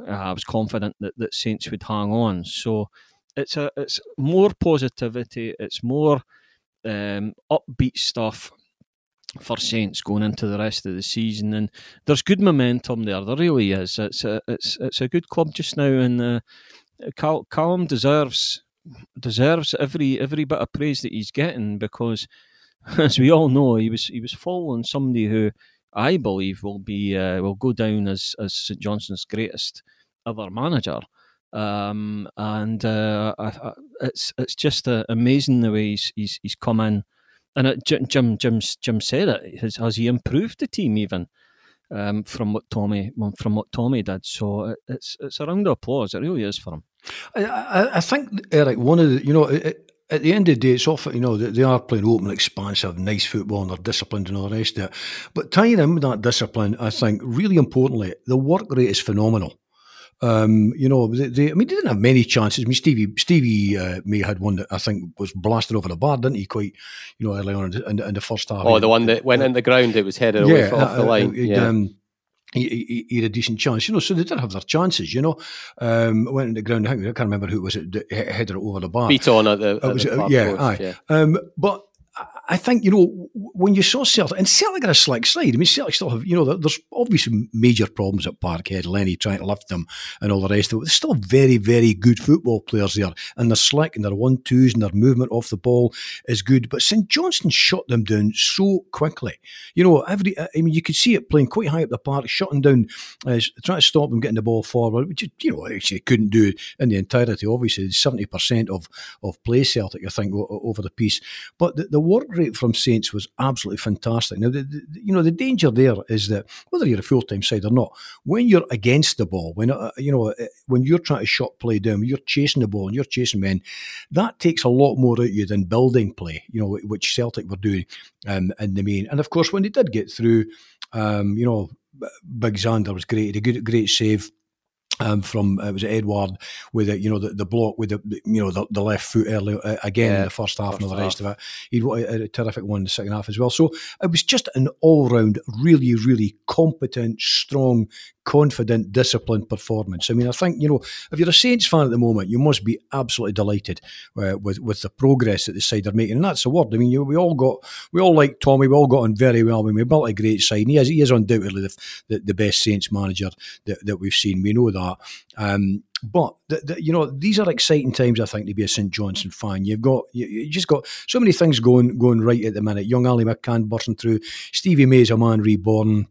uh, I was confident that, that Saints would hang on. So it's a it's more positivity. It's more um, upbeat stuff for Saints going into the rest of the season, and there's good momentum there. There really is. It's a it's it's a good club just now, and uh, deserves deserves every every bit of praise that he's getting because, [LAUGHS] as we all know, he was he was following somebody who I believe will be uh, will go down as as St Johnstone's greatest ever manager. Um, and uh, I, I, it's it's just uh, amazing the way he's he's, he's come in and it, Jim Jim Jim said it. Has, has he improved the team even um, from what Tommy from what Tommy did? So it's it's a round of applause. It really is for him. I, I think Eric, one of the you know. It, at the end of the day, it's often, you know, they are playing open, expansive, nice football and they're disciplined and all the rest of it. But tying in with that discipline, I think, really importantly, the work rate is phenomenal. Um, you know, they, they, I mean, they didn't have many chances. I mean, Stevie Stevie uh, May had one that I think was blasted over the bar, didn't he? Quite, you know, early on in, in the first half. Oh, the one that went uh, in the ground, it was headed yeah, away off the uh, line. yeah. Um, he, he, had a decent chance, you know. So they did have their chances, you know. Um, went in the ground. I, think, I can't remember who it was. It headed it over the bar. Beat on at the, at was, the yeah, post, yeah. Um, but I think, you know, when you saw Celtic, and Celtic are a slick side. I mean, Celtic still have, you know, there's obviously major problems at Parkhead, Lenny trying to lift them and all the rest of it. There's still very, very good football players there, and they're slick and their one twos and their movement off the ball is good. But St Johnstone shut them down so quickly. You know, every, I mean, you could see it playing quite high up the park, shutting down, uh, trying to stop them getting the ball forward, which, you know, actually couldn't do in the entirety. Obviously, 70% of, of play Celtic, I think, over the piece. But the, the work rate from Saints was absolutely fantastic. Now, the, the, you know, the danger there is that whether you're a full time side or not, when you're against the ball, when uh, you know, uh, when you're trying to shot play down, you're chasing the ball and you're chasing men, that takes a lot more out of you than building play. You know, which Celtic were doing um, in the main. And of course, when they did get through, um, you know, Big Zander was great. He a good, great save um, from uh, was Edouard with it, you know the, the block with the you know the, the left foot early uh, again yeah, in the first half first and all the rest half. of it. He had a, a terrific one in the second half as well. So it was just an all round, really, really competent, strong, confident, disciplined performance. I mean, I think you know if you're a Saints fan at the moment, you must be absolutely delighted uh, with with the progress that the side are making, and that's the word. I mean, you, we all got we all like Tommy, we all got on very well. I mean, we built a great side. And he is he is undoubtedly the, the, the best Saints manager that, that we've seen. We know that. Um, but the, the, you know these are exciting times. I think to be a St Johnstone fan. You've got you, you, just got so many things going going right at the minute. Young Ali McCann bursting through. Stevie May's a man reborn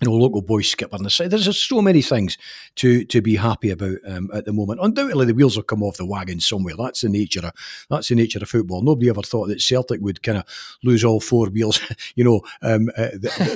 you know, local boy skipper on the side. There's just so many things to to be happy about um, at the moment. Undoubtedly, the wheels will come off the wagon somewhere. That's the nature of that's the nature of football. Nobody ever thought that Celtic would kind of lose all four wheels, [LAUGHS] you know, um, uh,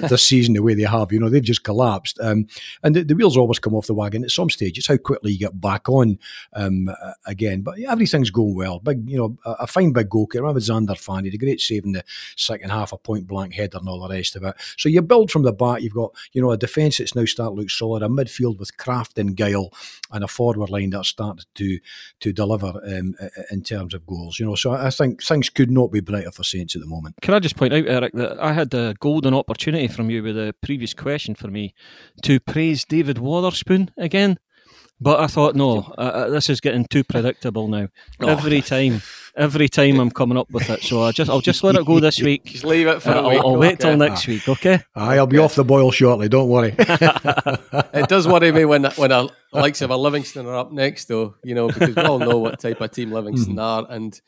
this season the way they have. You know, they've just collapsed. Um, and the, the, wheels always come off the wagon at some stage. It's how quickly you get back on um, again. But everything's going well. Big, you know, a, a fine big goalkeeper. I'm a Zander fan. A great save in the second half, a point blank header and all the rest of it. So you build from the back. You've got you know, a defence that's now starting to look solid, a midfield with craft and guile, and a forward line that's started to to deliver um, in terms of goals. You know, so I think things could not be brighter for Saints at the moment. Can I just point out, Eric, that I had a golden opportunity from you with a previous question for me to praise David Wotherspoon again. But I thought, no, uh, uh, this is getting too predictable now. Oh. Every time, every time I'm coming up with it, so I just, I'll just let it go this week. Just leave it for uh, a week. I'll, I'll okay. wait till next week, okay? Aye, I'll be off the boil shortly. Don't worry. [LAUGHS] it does worry me when when a likes of a Livingston are up next, though. You know, because we all know what type of team Livingston mm. are, and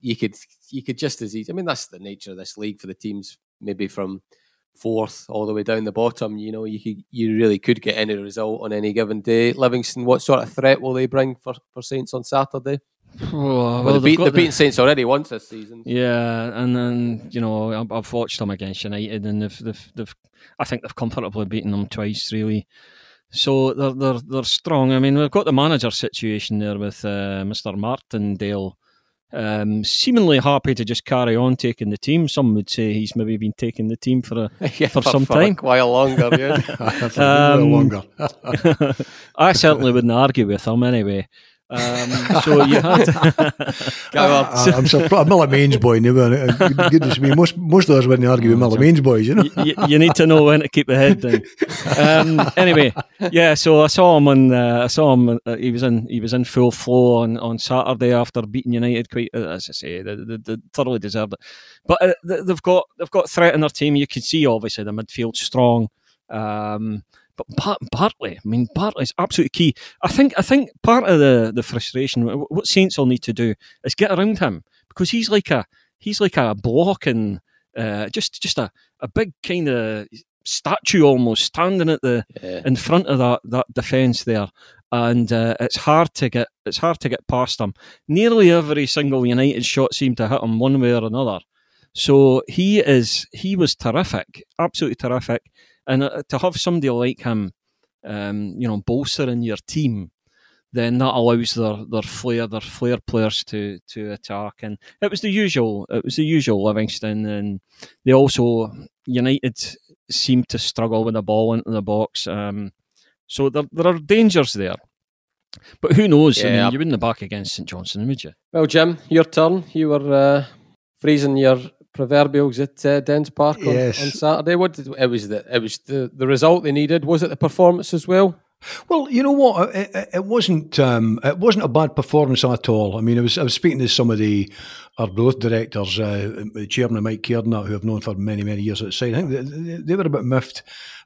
you could you could just as easy. I mean, that's the nature of this league for the teams, maybe from fourth all the way down the bottom. You know, you could, you really could get any result on any given day. Livingston, what sort of threat will they bring for, for Saints on Saturday? Oh, Well, they've, beat, they've the- beaten Saints already once this season. Yeah, and then you know I've, I've watched them against United, and they've, they've, they've I think they've comfortably beaten them twice, really. So they're they're they're strong. I mean, we've got the manager situation there with uh, Mr. Martindale, um, seemingly happy to just carry on taking the team. Some would say he's maybe been taking the team for a [LAUGHS] yeah, For some a time. while longer. Yeah. [LAUGHS] For a Um, little longer. [LAUGHS] I certainly wouldn't argue with him anyway. Um, so you had. [LAUGHS] I, I'm surprised. I'm Miller Main's boy. Never, goodness me, most most of us wouldn't argue with Miller Main's boys, you know. you, you need to know when to keep the head down. Um, anyway, yeah. So I saw him on. Uh, I saw him. Uh, he was in. He was in full flow on, on Saturday after beating United. Quite uh, as I say, they, they, they thoroughly deserved it. But uh, they- they've got they've got threat in their team. You can see obviously the midfield strong. Um, but Bar- Bartley, I mean, Bartley's absolutely key. I think I think part of the, the frustration, what Saints will need to do is get around him because he's like a he's like a blocking, uh, just just a, a big kind of statue almost standing at the Yeah. in front of that that defence there, and uh, it's hard to get it's hard to get past him. Nearly every single United shot seemed to hit him one way or another. So he is he was terrific, absolutely terrific, and uh, to have somebody like him, um, you know, bolstering your team. Then that allows their, their flair, their flair players to to attack, and it was the usual. It was the usual Livingston, and they also United seemed to struggle with the ball into the box. Um, so there, there are dangers there. But who knows? I Yeah. mean, you wouldn't back against St Johnstone, would you? Well, Jim, your turn. You were uh, freezing your proverbials at uh, Dens Park on, Yes. on Saturday. What did, it was the it was the, the result they needed. Was it the performance as well? Well, you know what? It, it- wasn't. Um, it wasn't a bad performance at all. I mean, I was. I was speaking to some of the Arbroath directors, uh, chairman Mike Kiernan, who I've known for many, many years at the side. I think they, they- were a bit miffed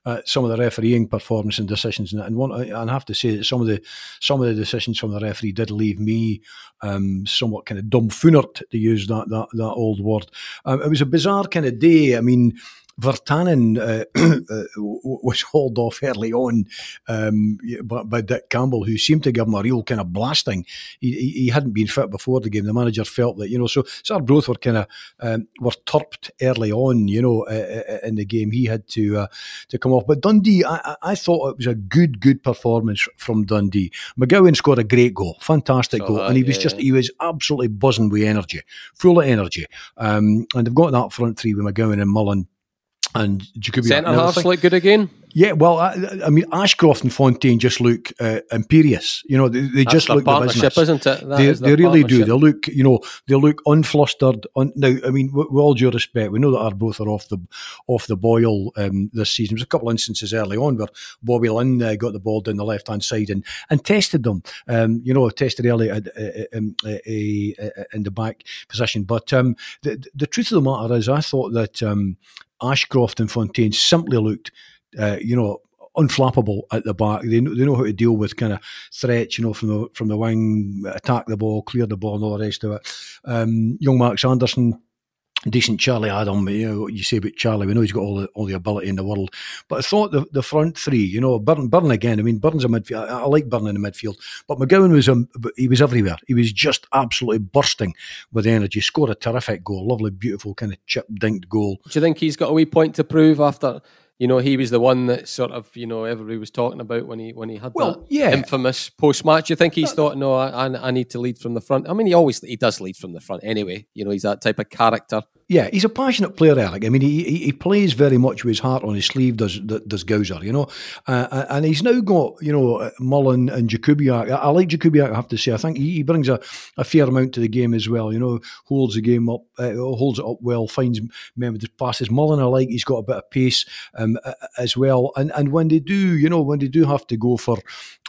at some of the refereeing performance and decisions, and, one. And I have to say that some of the some of the decisions from the referee did leave me um, somewhat kind of dumbfoondered, to use that that that old word. Um, it was a bizarre kind of day. I mean. Vertanen uh, uh, [CLEARS THROAT] was hauled off early on um, by, by Dick Campbell, who seemed to give him a real kind of blasting. He, he, he hadn't been fit before the game. The manager felt that, you know, so, both were kind of um, were turped early on, you know, uh, in the game. He had to uh, to come off. But Dundee, I, I- thought it was a good, good performance from Dundee. McGowan scored a great goal, fantastic goal, that, and he was yeah, just he was absolutely buzzing with energy, full of energy. Um, and they've got that front three with McGowan and Mullen. And Jakubiak Centre halves look good again. yeah, well, I, I mean, Ashcroft and Fontaine just look uh, imperious. You know, they, they just look the partnership, business. isn't it? That They, is they really do. They look, you know, they look unflustered. Un, now, I mean, with, with all due respect, we know that Arbroath are off the off the boil um, this season. There's a couple of instances early on where Bobby Linn uh, got the ball down the left hand side and and tested them. Um, you know, tested early at, uh, um, uh, uh, in the back position. But um, the the truth of the matter is, I thought that um, Ashcroft and Fontaine simply looked, uh, you know. Unflappable at the back. They know, they know how to deal with kind of threats, you know, from the from the wing, attack the ball, clear the ball, and all the rest of it. Um, young Max Anderson, decent Charlie Adam. You know what you say about Charlie. We know he's got all the all the ability in the world. But I thought the, the front three, you know, Byrne, Byrne again. I mean, Byrne's a midfield. I, I like Byrne in the midfield, but McGowan was um, he was everywhere. He was just absolutely bursting with energy. Scored a terrific goal, lovely, beautiful kind of chip dinked goal. Do you think he's got a wee point to prove after? You know, he was the one that sort of you know everybody was talking about when he when he had Well, that yeah. infamous post match. You think he's thought, no, I, I I need to lead from the front. I mean, he always he does lead from the front anyway. You know, he's that type of character. Yeah, he's a passionate player, Alec. I mean, he, he, plays very much with his heart on his sleeve, does does Gowser, you know. Uh, and he's now got, you know, Mullen and Jakubiak. I, like Jakubiak, I have to say. I think he, he brings a, a fair amount to the game as well, you know, holds the game up, uh, holds it up well, finds the passes. Mullen, I like, he's got a bit of pace um, as well. And and when they do, you know, when they do have to go for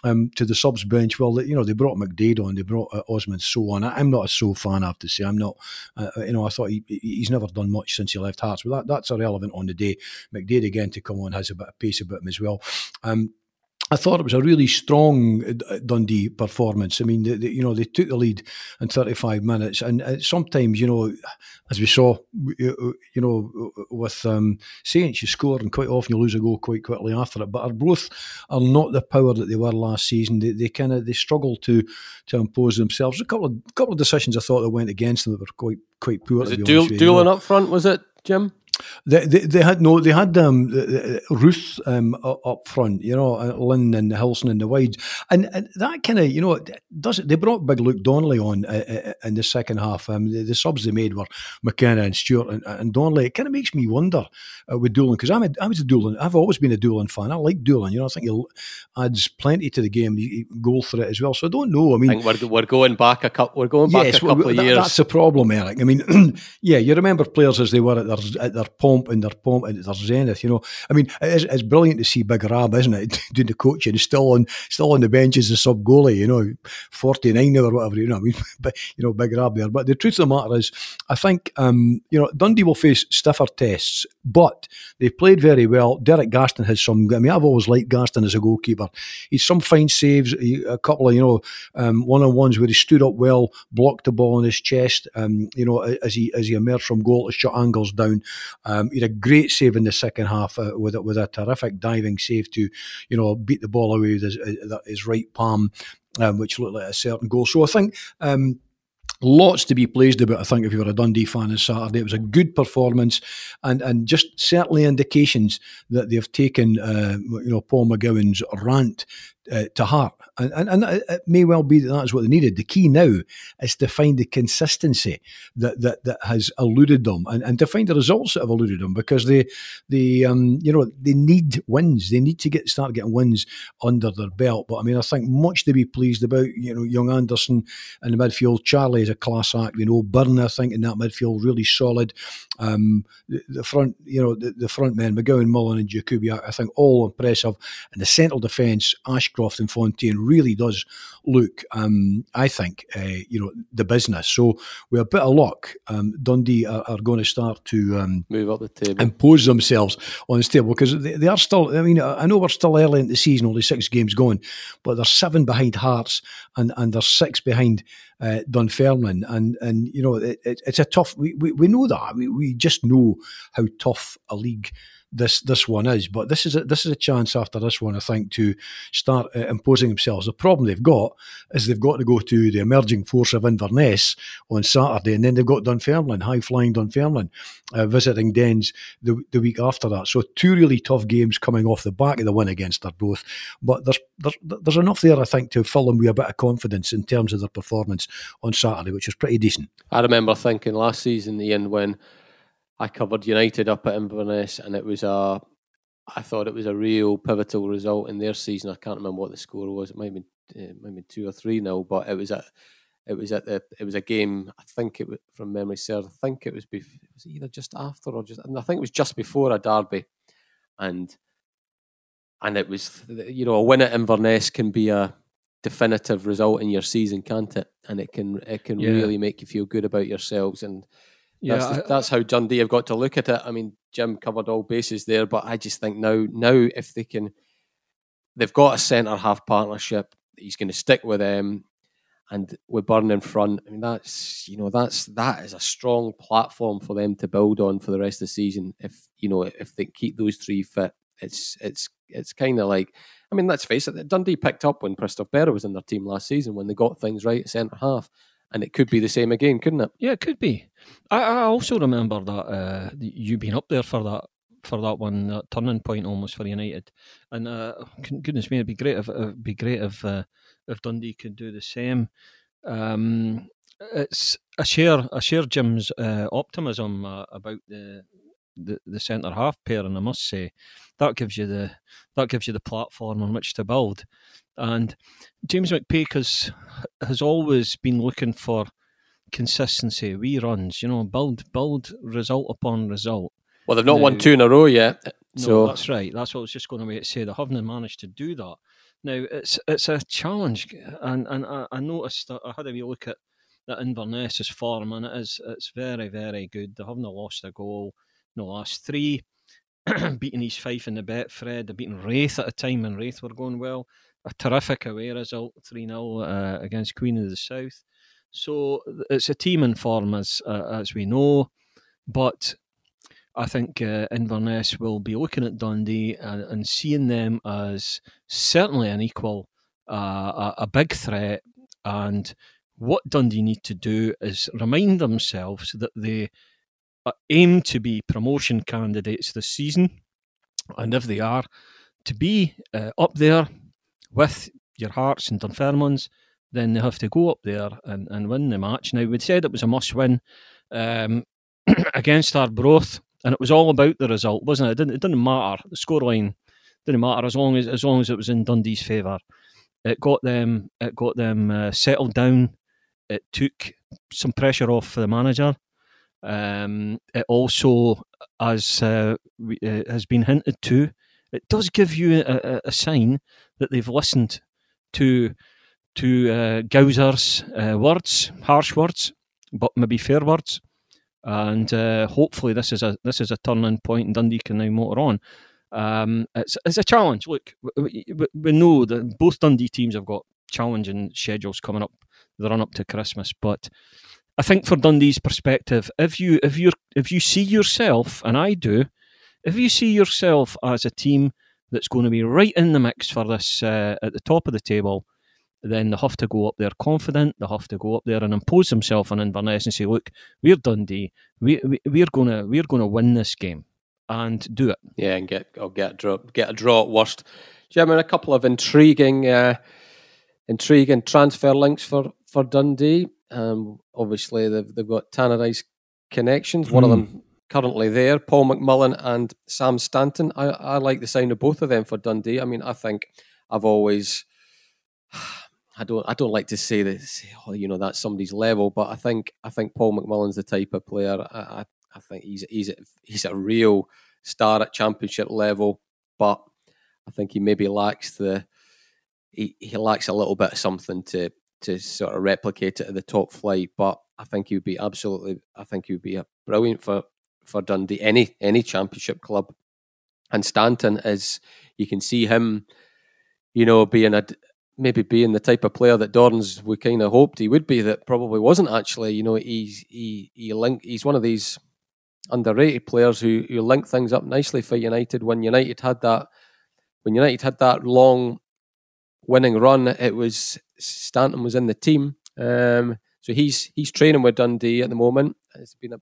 um, to the subs bench, well, you know, they brought McDade on, they brought uh, Osman Sow on. I, I'm not a Sow fan, I have to say. I'm not, uh, you know, I thought he, he- never done much since he left Hearts, but that, that's irrelevant on the day. McDade again to come on has a bit of pace about him as well. Um, I thought it was a really strong uh, Dundee performance. I mean, the, the, you know, they took the lead in 35 minutes, and uh, sometimes, you know, as we saw, you know, with um, Saints, you score, and quite often you lose a goal quite quickly after it. But Arbroath are not the power that they were last season. They, they kind of they struggle to to impose themselves. A couple of couple of decisions I thought that went against them that were quite quite poor. Was it duel, dueling up front? Was it Jim? They, they, they, had no, they had um, Ruth um, up front, you know, uh, Linn and Hilson and the wides, and, and that kind of, you know, does it. They brought Big Luke Donnelly on uh, uh, in the second half. Um, the, the, subs they made were McKenna and Stewart and, and Donnelly. It kind of makes me wonder uh, with Doolan because I'm a, I was a Doolan. I've always been a Doolan fan. I like Doolan. You know, I think he adds plenty to the game, goal threat as well. So I don't know. I mean, I we're, we're going back a couple. We're going back yes, a couple of years. That's the problem, Eric. I mean, [CLEARS THROAT] yeah, you remember players as they were at their at their pomp and their pomp and their zenith. You know, I mean, it's, it's brilliant to see Big Rab, isn't it, [LAUGHS] doing the coaching, still on still on the bench as a sub goalie. You know, forty nine or whatever. You know, I mean, [LAUGHS] but you know, Big Rab there. But the truth of the matter is, I think um, you know Dundee will face stiffer tests, but they played very well. Derek Gaston has some. I mean, I've always liked Gaston as a goalkeeper. He's some fine saves, a couple of you know one on ones where he stood up well, blocked the ball on his chest. Um, you know, as he as he emerged from goal to shut angles down. Um, he had a great save in the second half uh, with with a terrific diving save to, you know, beat the ball away with his, uh, his right palm, um, which looked like a certain goal. So I think. Um, lots to be pleased about. I think if you were a Dundee fan on Saturday, it was a good performance, and and just certainly indications that they've taken, uh, you know, Paul McGowan's rant uh, to heart. And, and, and, it may well be that that's what they needed. The key now is to find the consistency that that, that has eluded them and, and to find the results that have eluded them because they, they um, you know, they need wins. They need to get start getting wins under their belt. But I mean, I think much to be pleased about. You know, young Anderson in the midfield. Charlie is a class act. You know, Byrne, I think, in that midfield, really solid. Um, the, the, front, you know, the, the front men, McGowan, Mullen, and Jakubiak, I think all impressive. And the central defence, Ashcroft and Fontaine, really does look, um, I think, uh, you know, the business. So with a bit of luck, um, Dundee are, are, going to start to um, move up the table, impose themselves on the table because they, they, are still. I mean, I know we're still early in the season, only six games going, but they're seven behind Hearts and and they're six behind uh, Dunfermline, and and you know it, it, it's a tough. We, we, we know that we, we just know how tough a league this this one is. But this is a, this is a chance after this one, I think, to start uh, imposing themselves. The problem they've got is they've got to go to the emerging force of Inverness on Saturday, and then they've got Dunfermline, high flying Dunfermline, uh, visiting Dens the, the week after that. So two really tough games coming off the back of the win against Arbroath. But there's, there's there's enough there, I think, to fill them with a bit of confidence in terms of their performance on Saturday, which was pretty decent. I remember thinking last season, Ian, when I covered United up at Inverness, and it was a. I thought it was a real pivotal result in their season. I can't remember what the score was. It might have been, might have been two or three now, but it was at it was at the it was a game. I think it was from memory serves. I think it was bef- it was either just after or just. and I think it was just before a derby, and and it was you know a win at Inverness can be a definitive result in your season, can't it? And it can it can yeah. really make you feel good about yourselves and yeah, that's, I, that's how Dundee have got to look at it. I mean, Jim covered all bases there, but I just think now, now if they can, they've got a centre half partnership. He's going to stick with them, and with Byrne in front. I mean, that's you know that's that is a strong platform for them to build on for the rest of the season. If you know if they keep those three fit, it's it's it's kind of like. I mean, let's face it. Dundee picked up when Christophe Berra was in their team last season when they got things right at centre half and it could be the same again, couldn't it? Yeah, it could be. I, I also remember that uh, you being up there for that for that one that turning point almost for United, and uh, goodness me, it'd be great if it'd be great if uh, if Dundee could do the same. Um, it's I share I share Jim's uh, optimism uh, about the the, the centre half pair, and I must say that gives you the that gives you the platform on which to build. And James McPake has has always been looking for consistency, wee runs, you know, build build result upon result. Well, they've not now, won two in a row yet. No, so that's right. That's what I was just going away to say. They haven't managed to do that. Now it's it's a challenge, and and I, I noticed that I had a wee look at that Inverness's form, and it is it's very very good. They haven't lost a goal in the last three. [CLEARS THROAT] beating East Fife in the Betfred. They're beating Raith at a time when Raith were going well. A terrific away result, 3 0 uh, against Queen of the South. So it's a team in form, as, uh, as we know. But I think uh, Inverness will be looking at Dundee and, and seeing them as certainly an equal, uh, a, a big threat. And what Dundee need to do is remind themselves that they uh, aim to be promotion candidates this season. And if they are, to be uh, up there with your Hearts and Dunfermlines, then they have to go up there and, and win the match. Now, we said it was a must win um, [COUGHS] against Arbroath and it was all about the result, wasn't it? It didn't, it didn't matter. The scoreline didn't matter as long as as long as it was in Dundee's favour. It got them. It got them uh, settled down. It took some pressure off for the manager. Um, it also, as uh, uh, has been hinted to, it does give you a, a sign that they've listened to to uh, uh, words, harsh words, but maybe fair words and uh, hopefully this is a this is a turning point, and Dundee can now motor on. Um, it's it's a challenge. Look, we, we, know that both Dundee teams have got challenging schedules coming up, the run up to Christmas, but. I think for Dundee's perspective, if you if you if you see yourself, and I do, if you see yourself as a team that's going to be right in the mix for this uh, at the top of the table, then they have to go up there confident. They have to go up there and impose themselves on Inverness and say, "Look, we're Dundee. We, we we're gonna we're gonna win this game and do it." Yeah, and get or get a draw, get a draw at worst. Jim, a couple of intriguing, uh, intriguing transfer links for for Dundee. Um, obviously, they've they've got Tannadice connections. Mm. One of them hmm. Currently there, Paul McMullan and Sam Stanton. I, I like the sound of both of them for Dundee. I mean, I think I've always [SIGHS] I don't I don't like to say this, oh, you know that's somebody's level, but I think I think Paul McMullan's the type of player. I, I, I think he's he's a, he's a real star at championship level, but I think he maybe lacks the he, he lacks a little bit of something to to sort of replicate it at the top flight. But I think he would be absolutely. I think he would be a brilliant for for Dundee any any championship club. And Stanton is you can see him, you know, being a maybe being the type of player that Dorrans we kind of hoped he would be, that probably wasn't actually. You know, he's he he link he's one of these underrated players who who link things up nicely for United. When United had that when United had that long winning run, it was Stanton was in the team. Um, so he's he's training with Dundee at the moment. It's been a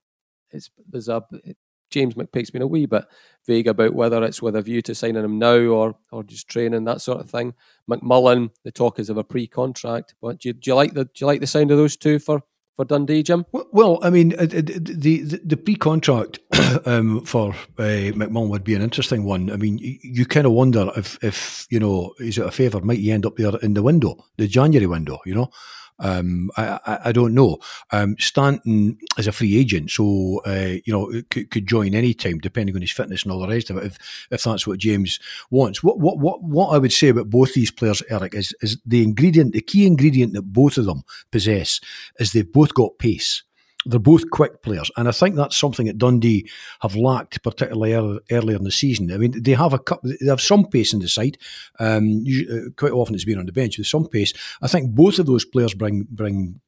it's there's a James McPake's been a wee bit vague about whether it's with a view to signing him now or or just training that sort of thing. McMullan, the talk is of a pre-contract, but do you, do you like the do you like the sound of those two for for Dundee, Jim? Well, I mean, the the, the pre-contract [COUGHS] um, for uh, McMullan would be an interesting one. I mean, you, you kind of wonder if if you know, is it a favour? Might he end up there in the window, the January window? You know, um, I, I, I, don't know. Um, Stanton is a free agent, so uh, you know could, could join any time, depending on his fitness and all the rest of it. If if that's what James wants, what what what what I would say about both these players, Eric, is is the ingredient, the key ingredient that both of them possess is they've both got pace. They're both quick players, and I think that's something that Dundee have lacked, particularly earlier in the season. I mean, they have a couple, they have some pace in the side. Um, uh, quite often, it's been on the bench with some pace. I think both of those players bring bring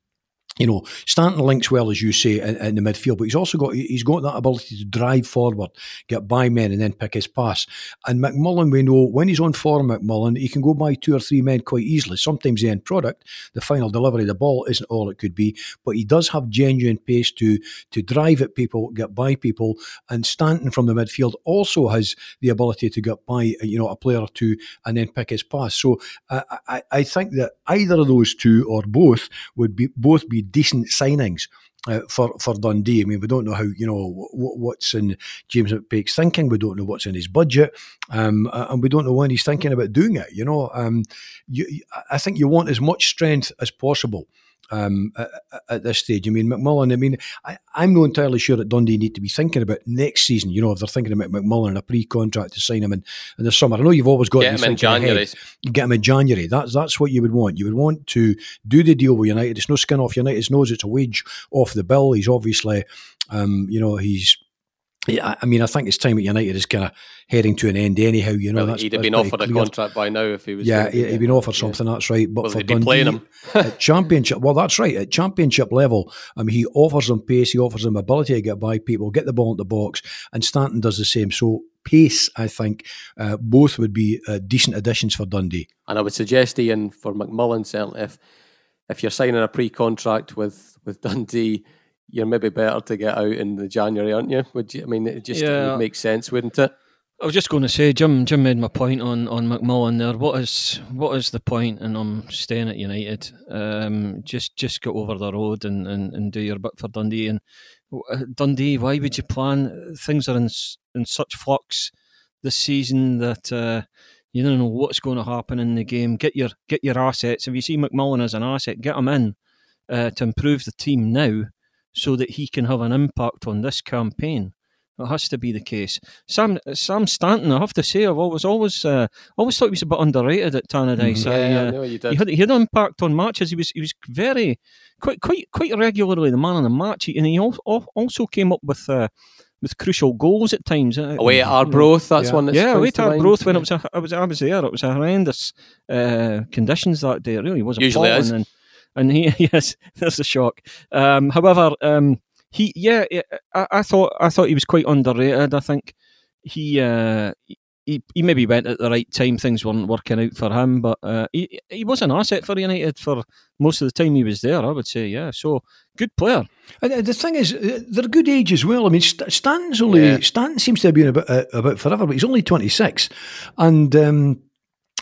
you know, Stanton links well as you say in, in, the midfield, but he's also got he's got that ability to drive forward, get by men, and then pick his pass. And McMullan, we know when he's on form, McMullan, he can go by two or three men quite easily. Sometimes the end product, the final delivery of the ball, isn't all it could be, but he does have genuine pace to to drive at people, get by people. And Stanton from the midfield also has the ability to get by you know a player or two and then pick his pass. So uh, I, I think that either of those two or both would be both be decent signings. Uh, for for Dundee. I mean, we don't know how you know what's in James McPake's thinking. We don't know what's in his budget, um, and we don't know when he's thinking about doing it. You know, um, you, I think you want as much strength as possible um, at, at, this stage. I mean, McMullan, I mean, I, am not entirely sure that Dundee need to be thinking about next season. You know, if they're thinking about McMullan and a pre contract to sign him in, in the summer. I know you've always got get him in January. Ahead. Get him in January. That's that's what you would want. You would want to do the deal with United. It's no skin off United's nose. It's a wage off the bill. He's obviously, um, you know, he's Yeah, I mean, I think it's time at United is kind of heading to an end anyhow. You know, Well, he'd have been offered a contract by now if he was. Yeah, he- be- he'd been offered yeah. something. That's right. But Well, for be playing him. at championship, well, that's right. At championship level, I mean, he offers them pace. He offers them ability to get by people, get the ball into the box, and Stanton does the same. So pace, I think, uh, both would be uh, decent additions for Dundee. And I would suggest Ian for McMullan certainly if if you're signing a pre-contract with with Dundee, you're maybe better to get out in the January, aren't you? Would you? I mean, it just Yeah. would make sense, wouldn't it? I was just going to say, Jim. Jim made my point on on McMullan there. What is what is the point in him staying at United? Um, just just go over the road and, and, and do your bit for Dundee. And uh, Dundee, why would you plan? Things are in in such flux this season that uh, you don't know what's going to happen in the game. Get your get your assets. If you see McMullan as an asset, get him in uh, to improve the team now, so that he can have an impact on this campaign. It has to be the case. Sam Sam Stanton, I have to say, I've always always uh, always thought he was a bit underrated at Tannadice. Yeah, I, I uh, know you he did. had he had an impact on matches. He was he was very quite quite quite regularly the man of the match, and he al- al- also came up with uh, with crucial goals at times. uh, Away at. Arbroath, that's Yeah. one that's Yeah, away to Arbroath when it was a, I was I was there. It was horrendous uh, conditions that day. It really was. Usually is. And, and he [LAUGHS] yes, there's a shock. Um, however, um, he yeah, I, I thought I thought he was quite underrated. I think he. Uh, he, he maybe went at the right time. Things weren't working out for him, but uh, he he was an asset for United for most of the time he was there. I would say, yeah. So good player. And uh, the thing is, uh, they're good age as well. I mean, St- Stanton's only Yeah. Stanton seems to have been about uh, about forever, but he's only twenty six, and. Um,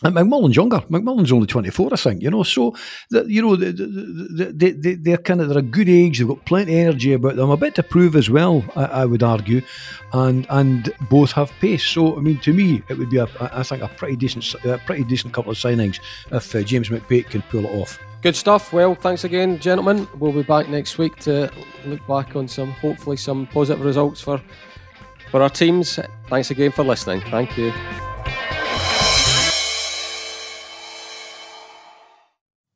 and McMullan's younger. McMullan's only twenty four, I think. You know, so the, you know the, the, the, they, they're kind of they're a good age. They've got plenty of energy about them. A bit to prove as well, I, I would argue, and and both have pace. So I mean, to me, it would be a, I think a pretty decent, a pretty decent couple of signings if uh, James McPake can pull it off. Good stuff. Well, thanks again, gentlemen. We'll be back next week to look back on some, hopefully, some positive results for for our teams. Thanks again for listening. Thank you.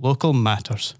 Local matters.